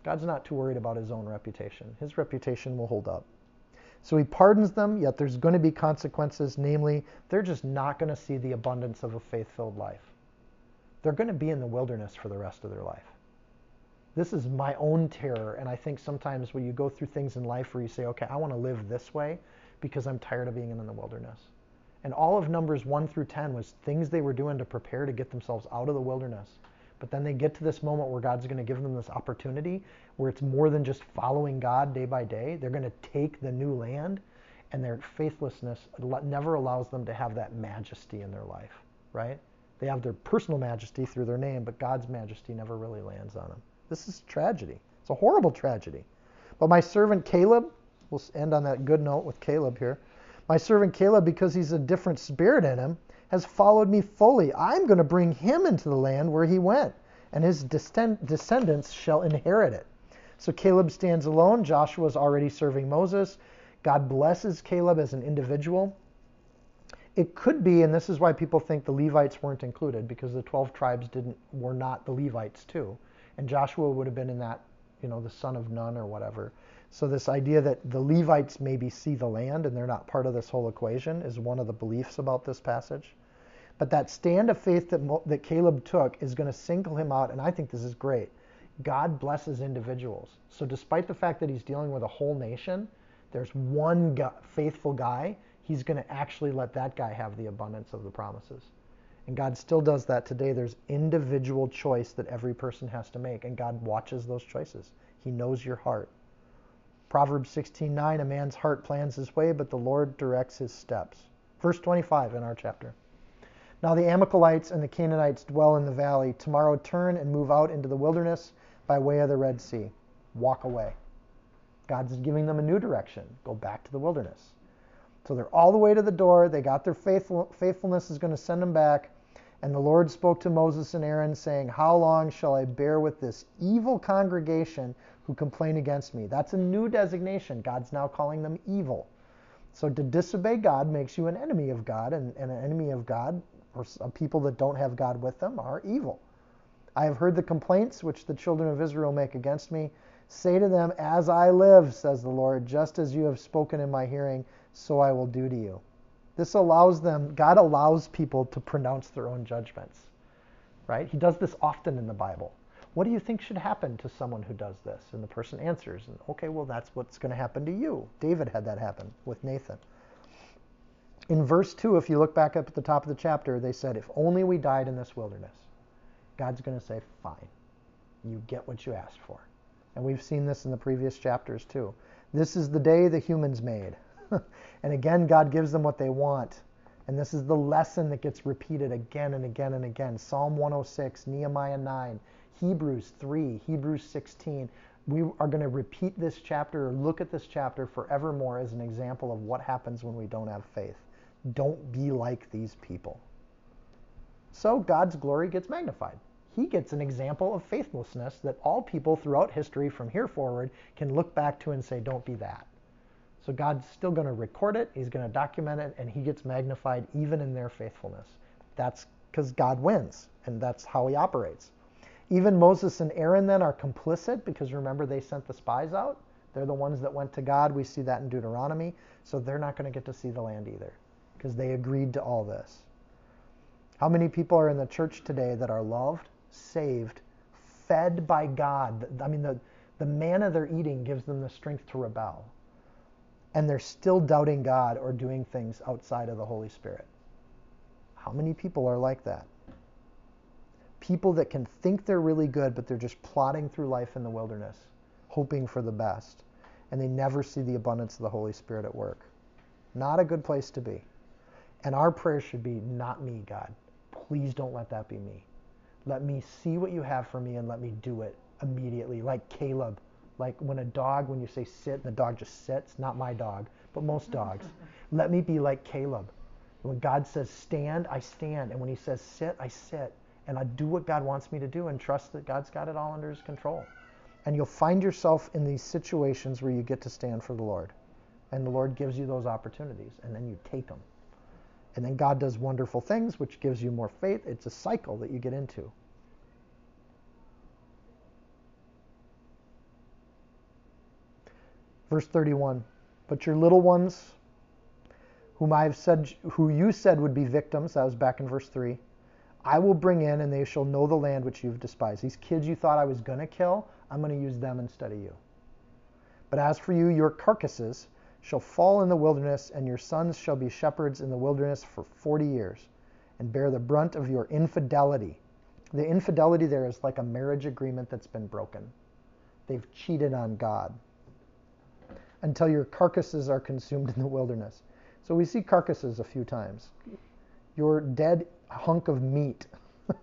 God's not too worried about his own reputation. His reputation will hold up. So he pardons them, yet there's going to be consequences, namely, they're just not going to see the abundance of a faith filled life. They're going to be in the wilderness for the rest of their life. This is my own terror, and I think sometimes when you go through things in life where you say, okay, I want to live this way because I'm tired of being in the wilderness. And all of Numbers 1 through 10 was things they were doing to prepare to get themselves out of the wilderness. But then they get to this moment where God's going to give them this opportunity where it's more than just following God day by day. They're going to take the new land, and their faithlessness never allows them to have that majesty in their life, right? They have their personal majesty through their name, but God's majesty never really lands on them. This is tragedy. It's a horrible tragedy. But my servant Caleb, we'll end on that good note with Caleb here. My servant Caleb, because he's a different spirit in him, has followed me fully. I'm going to bring him into the land where he went, and his descendants shall inherit it. So Caleb stands alone. Joshua is already serving Moses. God blesses Caleb as an individual. it could be, and this is why people think the Levites weren't included, because the 12 tribes didn't were not the Levites too, and Joshua would have been in that, you know, the son of Nun or whatever. So this idea that the Levites maybe see the land and they're not part of this whole equation is one of the beliefs about this passage. But that stand of faith that, that Caleb took is going to single him out, and I think this is great. God blesses individuals. So despite the fact that he's dealing with a whole nation, there's one faithful guy he's going to actually let that guy have the abundance of the promises. And God still does that today. There's individual choice that every person has to make, and God watches those choices. He knows your heart. Proverbs 16:9, a man's heart plans his way, but the Lord directs his steps. Verse 25 in our chapter. Now the Amalekites and the Canaanites dwell in the valley. Tomorrow turn and move out into the wilderness by way of the Red Sea. Walk away. God's giving them a new direction. Go back to the wilderness. So they're all the way to the door. They got their faithful, faithfulness is going to send them back. And the Lord spoke to Moses and Aaron, saying, How long shall I bear with this evil congregation who complain against me? That's a new designation. God's now calling them evil. So to disobey God makes you an enemy of God, and, and an enemy of God, or people that don't have God with them, are evil. I have heard the complaints which the children of Israel make against me. Say to them, As I live, says the Lord, just as you have spoken in my hearing, so I will do to you. This allows them, God allows people to pronounce their own judgments, right? He does this often in the Bible. What do you think should happen to someone who does this? And the person answers, and okay, well, that's what's going to happen to you. David had that happen with Nathan. In verse 2, if you look back up at the top of the chapter, they said, If only we died in this wilderness. God's going to say, Fine. You get what you asked for. And we've seen this in the previous chapters too. This is the day the humans made. and again, God gives them what they want. And this is the lesson that gets repeated again and again and again. Psalm 106, Nehemiah 9, Hebrews 3, Hebrews 16. We are going to repeat this chapter or look at this chapter forevermore as an example of what happens when we don't have faith. Don't be like these people. So God's glory gets magnified. He gets an example of faithlessness that all people throughout history from here forward can look back to and say, don't be that. So God's still going to record it, He's going to document it, and He gets magnified even in their faithfulness. That's because God wins, and that's how He operates. Even Moses and Aaron then are complicit because remember they sent the spies out. They're the ones that went to God. We see that in Deuteronomy. So they're not going to get to see the land either because they agreed to all this. How many people are in the church today that are loved, saved, fed by God? I mean, the, the manna they're eating gives them the strength to rebel and they're still doubting God or doing things outside of the Holy Spirit. How many people are like that? People that can think they're really good, but they're just plodding through life in the wilderness, hoping for the best, and they never see the abundance of the Holy Spirit at work. Not a good place to be. And our prayer should be, not me, God. Please don't let that be me. Let me see what you have for me and let me do it immediately, like Caleb like when a dog, when you say sit, the dog just sits, not my dog, but most dogs. Let me be like Caleb. When God says stand, I stand. And when he says sit, I sit. And I do what God wants me to do and trust that God's got it all under his control. And you'll find yourself in these situations where you get to stand for the Lord. And the Lord gives you those opportunities, and then you take them. And then God does wonderful things, which gives you more faith. It's a cycle that you get into. Verse 31 But your little ones, whom I have said, who you said would be victims, that was back in verse 3, I will bring in, and they shall know the land which you've despised. These kids you thought I was going to kill, I'm going to use them instead of you. But as for you, your carcasses shall fall in the wilderness, and your sons shall be shepherds in the wilderness for 40 years, and bear the brunt of your infidelity. The infidelity there is like a marriage agreement that's been broken. They've cheated on God until your carcasses are consumed in the wilderness. So we see carcasses a few times. Your dead hunk of meat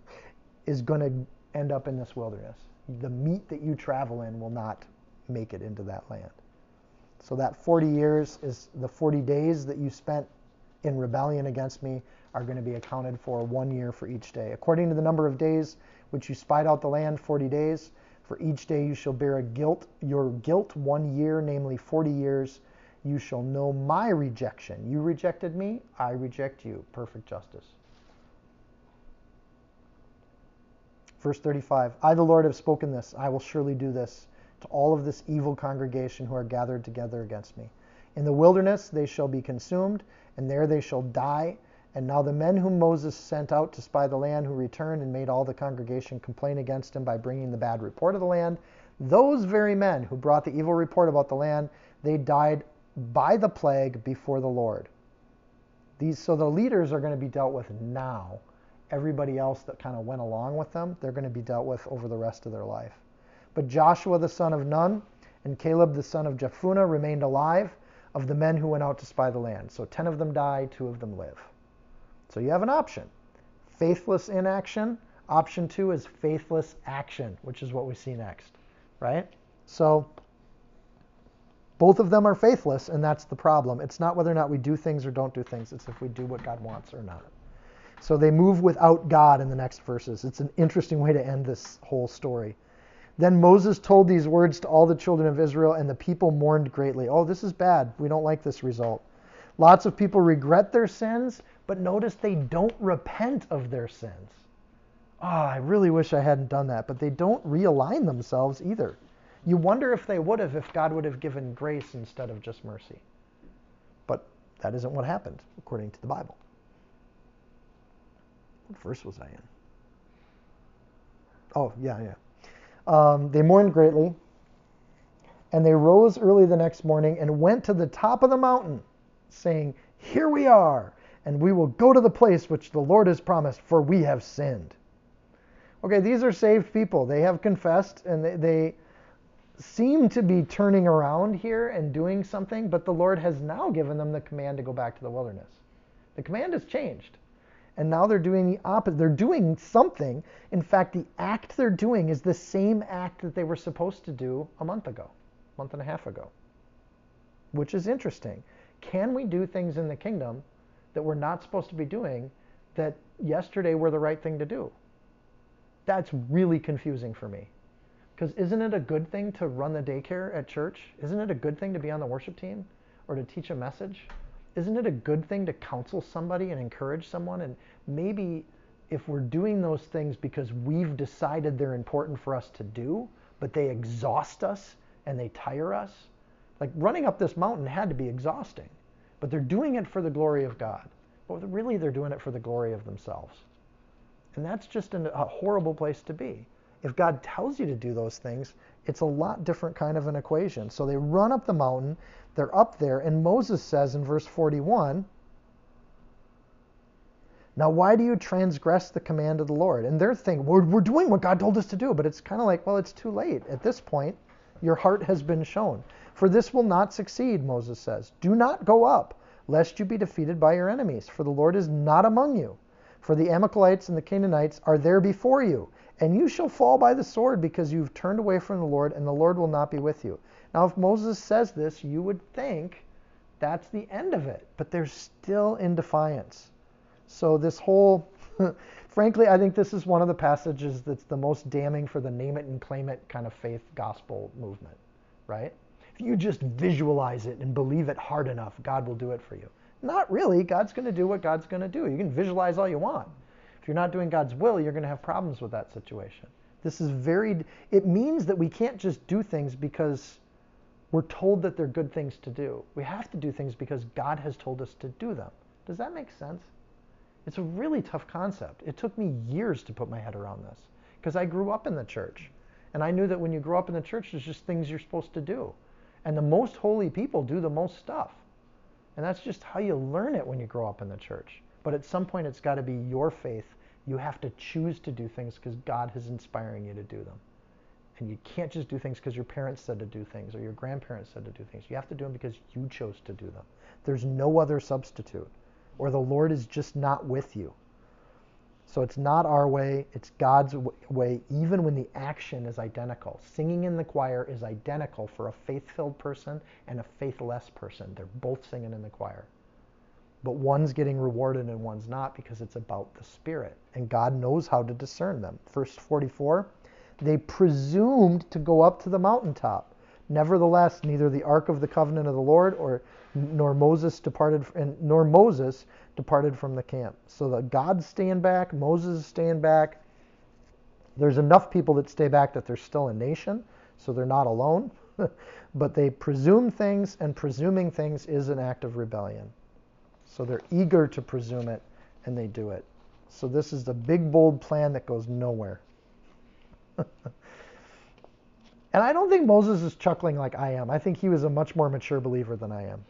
is going to end up in this wilderness. The meat that you travel in will not make it into that land. So that 40 years is the 40 days that you spent in rebellion against me are going to be accounted for one year for each day. According to the number of days which you spied out the land, 40 days, for each day you shall bear a guilt, your guilt one year, namely 40 years. you shall know my rejection. You rejected me, I reject you. Perfect justice. Verse 35 I, the Lord, have spoken this. I will surely do this to all of this evil congregation who are gathered together against me. In the wilderness they shall be consumed, and there they shall die. And now the men whom Moses sent out to spy the land, who returned and made all the congregation complain against him by bringing the bad report of the land, those very men who brought the evil report about the land, they died by the plague before the Lord. These, so the leaders are going to be dealt with now. Everybody else that kind of went along with them, they're going to be dealt with over the rest of their life. But Joshua the son of Nun and Caleb the son of Jephunneh remained alive of the men who went out to spy the land. So 10 of them died, two of them live. So you have an option. Faithless inaction. Option two is faithless action, which is what we see next, right? So both of them are faithless, and that's the problem. It's not whether or not we do things or don't do things, it's if we do what God wants or not. So they move without God in the next verses. It's an interesting way to end this whole story. Then Moses told these words to all the children of Israel, and the people mourned greatly. Oh, this is bad. We don't like this result. Lots of people regret their sins, but notice they don't repent of their sins. Oh, I really wish I hadn't done that. But they don't realign themselves either. You wonder if they would have if God would have given grace instead of just mercy. But that isn't what happened, according to the Bible. What verse was I in? Oh, yeah, yeah. Um, they mourned greatly, and they rose early the next morning and went to the top of the mountain, saying, Here we are, and we will go to the place which the Lord has promised, for we have sinned. Okay, these are saved people. They have confessed, and they, they seem to be turning around here and doing something, but the Lord has now given them the command to go back to the wilderness. The command has changed. And now they're doing the opposite. They're doing something. In fact, the act they're doing is the same act that they were supposed to do a month ago, a month and a half ago, which is interesting. Can we do things in the kingdom that we're not supposed to be doing that yesterday were the right thing to do? That's really confusing for me. Because isn't it a good thing to run the daycare at church? Isn't it a good thing to be on the worship team or to teach a message? Isn't it a good thing to counsel somebody and encourage someone? And maybe if we're doing those things because we've decided they're important for us to do, but they exhaust us and they tire us, like running up this mountain had to be exhausting, but they're doing it for the glory of God. But really, they're doing it for the glory of themselves. And that's just a horrible place to be. If God tells you to do those things, it's a lot different kind of an equation. So they run up the mountain, they're up there, and Moses says in verse 41, Now why do you transgress the command of the Lord? And they're thinking, we're, we're doing what God told us to do, but it's kind of like, well, it's too late. At this point, your heart has been shown. For this will not succeed, Moses says. Do not go up, lest you be defeated by your enemies, for the Lord is not among you. For the Amalekites and the Canaanites are there before you and you shall fall by the sword because you've turned away from the Lord, and the Lord will not be with you. Now, if Moses says this, you would think that's the end of it, but they're still in defiance. So, this whole, frankly, I think this is one of the passages that's the most damning for the name it and claim it kind of faith gospel movement, right? If you just visualize it and believe it hard enough, God will do it for you. Not really. God's going to do what God's going to do. You can visualize all you want. If you're not doing God's will, you're going to have problems with that situation. This is very, it means that we can't just do things because we're told that they're good things to do. We have to do things because God has told us to do them. Does that make sense? It's a really tough concept. It took me years to put my head around this because I grew up in the church. And I knew that when you grow up in the church, there's just things you're supposed to do. And the most holy people do the most stuff. And that's just how you learn it when you grow up in the church. But at some point, it's got to be your faith you have to choose to do things because God is inspiring you to do them. And you can't just do things because your parents said to do things or your grandparents said to do things. You have to do them because you chose to do them. There's no other substitute, or the Lord is just not with you. So it's not our way, it's God's way, even when the action is identical. Singing in the choir is identical for a faith filled person and a faithless person. They're both singing in the choir but one's getting rewarded and one's not because it's about the Spirit. And God knows how to discern them. Verse 44 They presumed to go up to the mountaintop, Nevertheless, neither the ark of the covenant of the Lord or nor Moses departed and nor Moses departed from the camp. So the God's stand back, Moses staying back. There's enough people that stay back that they're still a nation, so they're not alone. but they presume things, and presuming things is an act of rebellion. So they're eager to presume it, and they do it. So this is the big, bold plan that goes nowhere. and I don't think Moses is chuckling like I am. I think he was a much more mature believer than I am.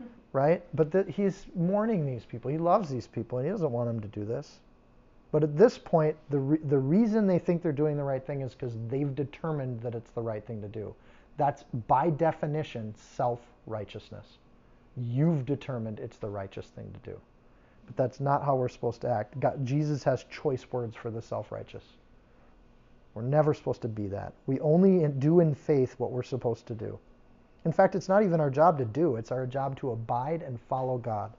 Right? But he's mourning these people. He loves these people, and he doesn't want them to do this. But at this point, the, re- the reason they think they're doing the right thing is because they've determined that it's the right thing to do. That's by definition self righteousness. You've determined it's the righteous thing to do. But that's not how we're supposed to act. God, Jesus has choice words for the self righteous. We're never supposed to be that. We only do in faith what we're supposed to do. In fact, it's not even our job to do, it's our job to abide and follow God.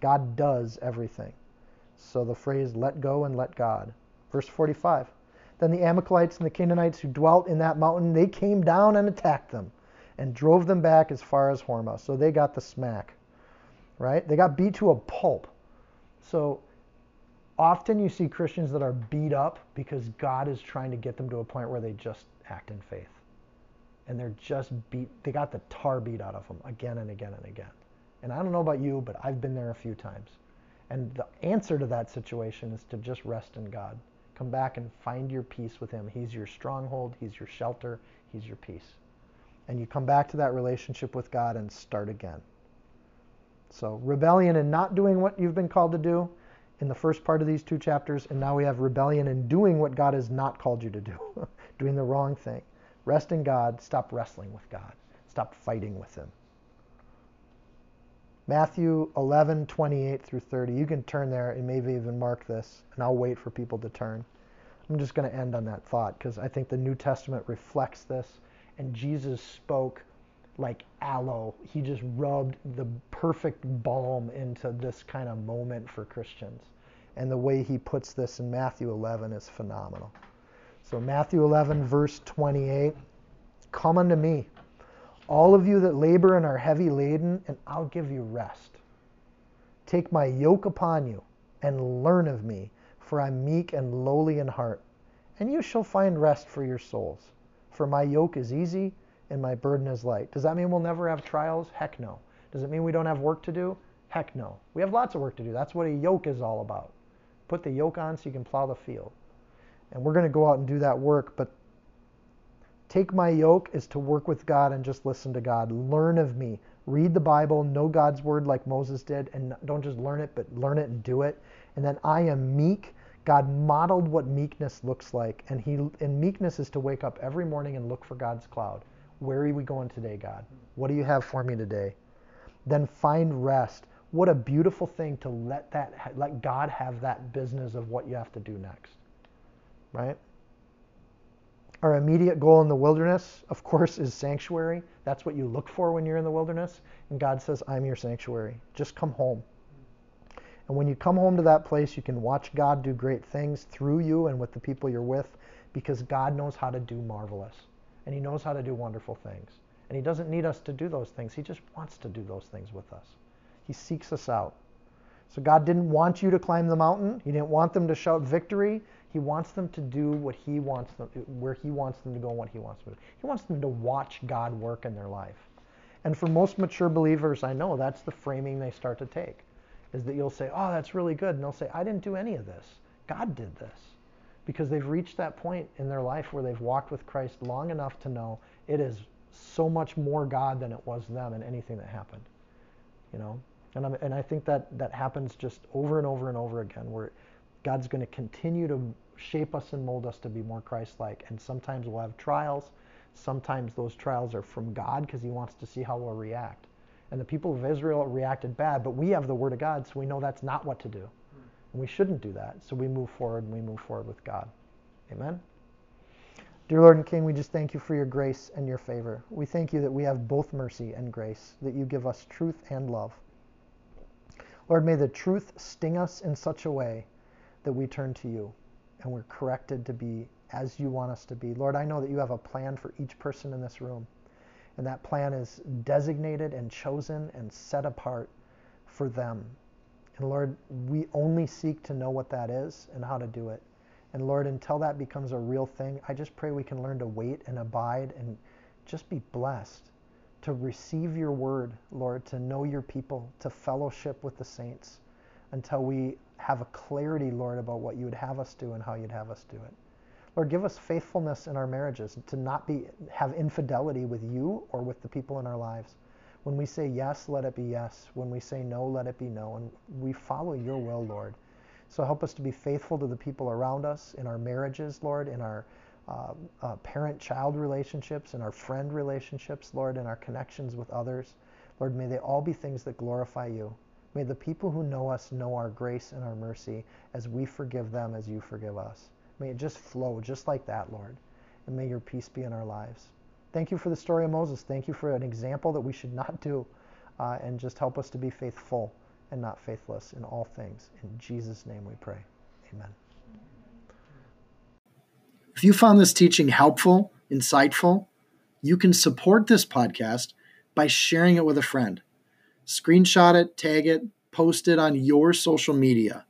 God does everything. So the phrase let go and let God. Verse 45. Then the Amalekites and the Canaanites who dwelt in that mountain, they came down and attacked them and drove them back as far as Hormah. So they got the smack, right? They got beat to a pulp. So often you see Christians that are beat up because God is trying to get them to a point where they just act in faith. And they're just beat, they got the tar beat out of them again and again and again. And I don't know about you, but I've been there a few times. And the answer to that situation is to just rest in God. Come back and find your peace with Him. He's your stronghold, He's your shelter, He's your peace. And you come back to that relationship with God and start again. So, rebellion and not doing what you've been called to do in the first part of these two chapters, and now we have rebellion and doing what God has not called you to do, doing the wrong thing. Rest in God, stop wrestling with God, stop fighting with Him. Matthew 11, 28 through 30. You can turn there and maybe even mark this, and I'll wait for people to turn. I'm just going to end on that thought because I think the New Testament reflects this, and Jesus spoke like aloe. He just rubbed the perfect balm into this kind of moment for Christians. And the way he puts this in Matthew 11 is phenomenal. So, Matthew 11, verse 28 Come unto me all of you that labor and are heavy laden, and I'll give you rest. Take my yoke upon you and learn of me, for I'm meek and lowly in heart, and you shall find rest for your souls. For my yoke is easy and my burden is light. Does that mean we'll never have trials? Heck no. Does it mean we don't have work to do? Heck no. We have lots of work to do. That's what a yoke is all about. Put the yoke on so you can plow the field. And we're going to go out and do that work, but Take my yoke is to work with God and just listen to God. Learn of me. Read the Bible, know God's word like Moses did, and don't just learn it, but learn it and do it. And then I am meek. God modeled what meekness looks like, and he and meekness is to wake up every morning and look for God's cloud. Where are we going today, God? What do you have for me today? Then find rest. What a beautiful thing to let that let God have that business of what you have to do next. Right? Our immediate goal in the wilderness, of course, is sanctuary. That's what you look for when you're in the wilderness. And God says, I'm your sanctuary. Just come home. And when you come home to that place, you can watch God do great things through you and with the people you're with because God knows how to do marvelous and He knows how to do wonderful things. And He doesn't need us to do those things, He just wants to do those things with us. He seeks us out. So God didn't want you to climb the mountain, He didn't want them to shout victory. He wants them to do what he wants them, where he wants them to go and what he wants them to do. He wants them to watch God work in their life. And for most mature believers, I know that's the framing they start to take. Is that you'll say, oh, that's really good. And they'll say, I didn't do any of this. God did this. Because they've reached that point in their life where they've walked with Christ long enough to know it is so much more God than it was them and anything that happened. You know? And, and I think that that happens just over and over and over again where God's going to continue to shape us and mold us to be more Christ like. And sometimes we'll have trials. Sometimes those trials are from God because He wants to see how we'll react. And the people of Israel reacted bad, but we have the Word of God, so we know that's not what to do. And we shouldn't do that. So we move forward and we move forward with God. Amen. Dear Lord and King, we just thank you for your grace and your favor. We thank you that we have both mercy and grace, that you give us truth and love. Lord, may the truth sting us in such a way that we turn to you and we're corrected to be as you want us to be. Lord, I know that you have a plan for each person in this room. And that plan is designated and chosen and set apart for them. And Lord, we only seek to know what that is and how to do it. And Lord, until that becomes a real thing, I just pray we can learn to wait and abide and just be blessed to receive your word, Lord, to know your people, to fellowship with the saints until we have a clarity, Lord, about what you would have us do and how you'd have us do it. Lord, give us faithfulness in our marriages to not be have infidelity with you or with the people in our lives. When we say yes, let it be yes. When we say no, let it be no. And we follow your will, Lord. So help us to be faithful to the people around us in our marriages, Lord, in our uh, uh, parent-child relationships, in our friend relationships, Lord, in our connections with others. Lord, may they all be things that glorify you. May the people who know us know our grace and our mercy as we forgive them as you forgive us. May it just flow just like that, Lord. And may your peace be in our lives. Thank you for the story of Moses. Thank you for an example that we should not do. Uh, and just help us to be faithful and not faithless in all things. In Jesus' name we pray. Amen. If you found this teaching helpful, insightful, you can support this podcast by sharing it with a friend. Screenshot it, tag it, post it on your social media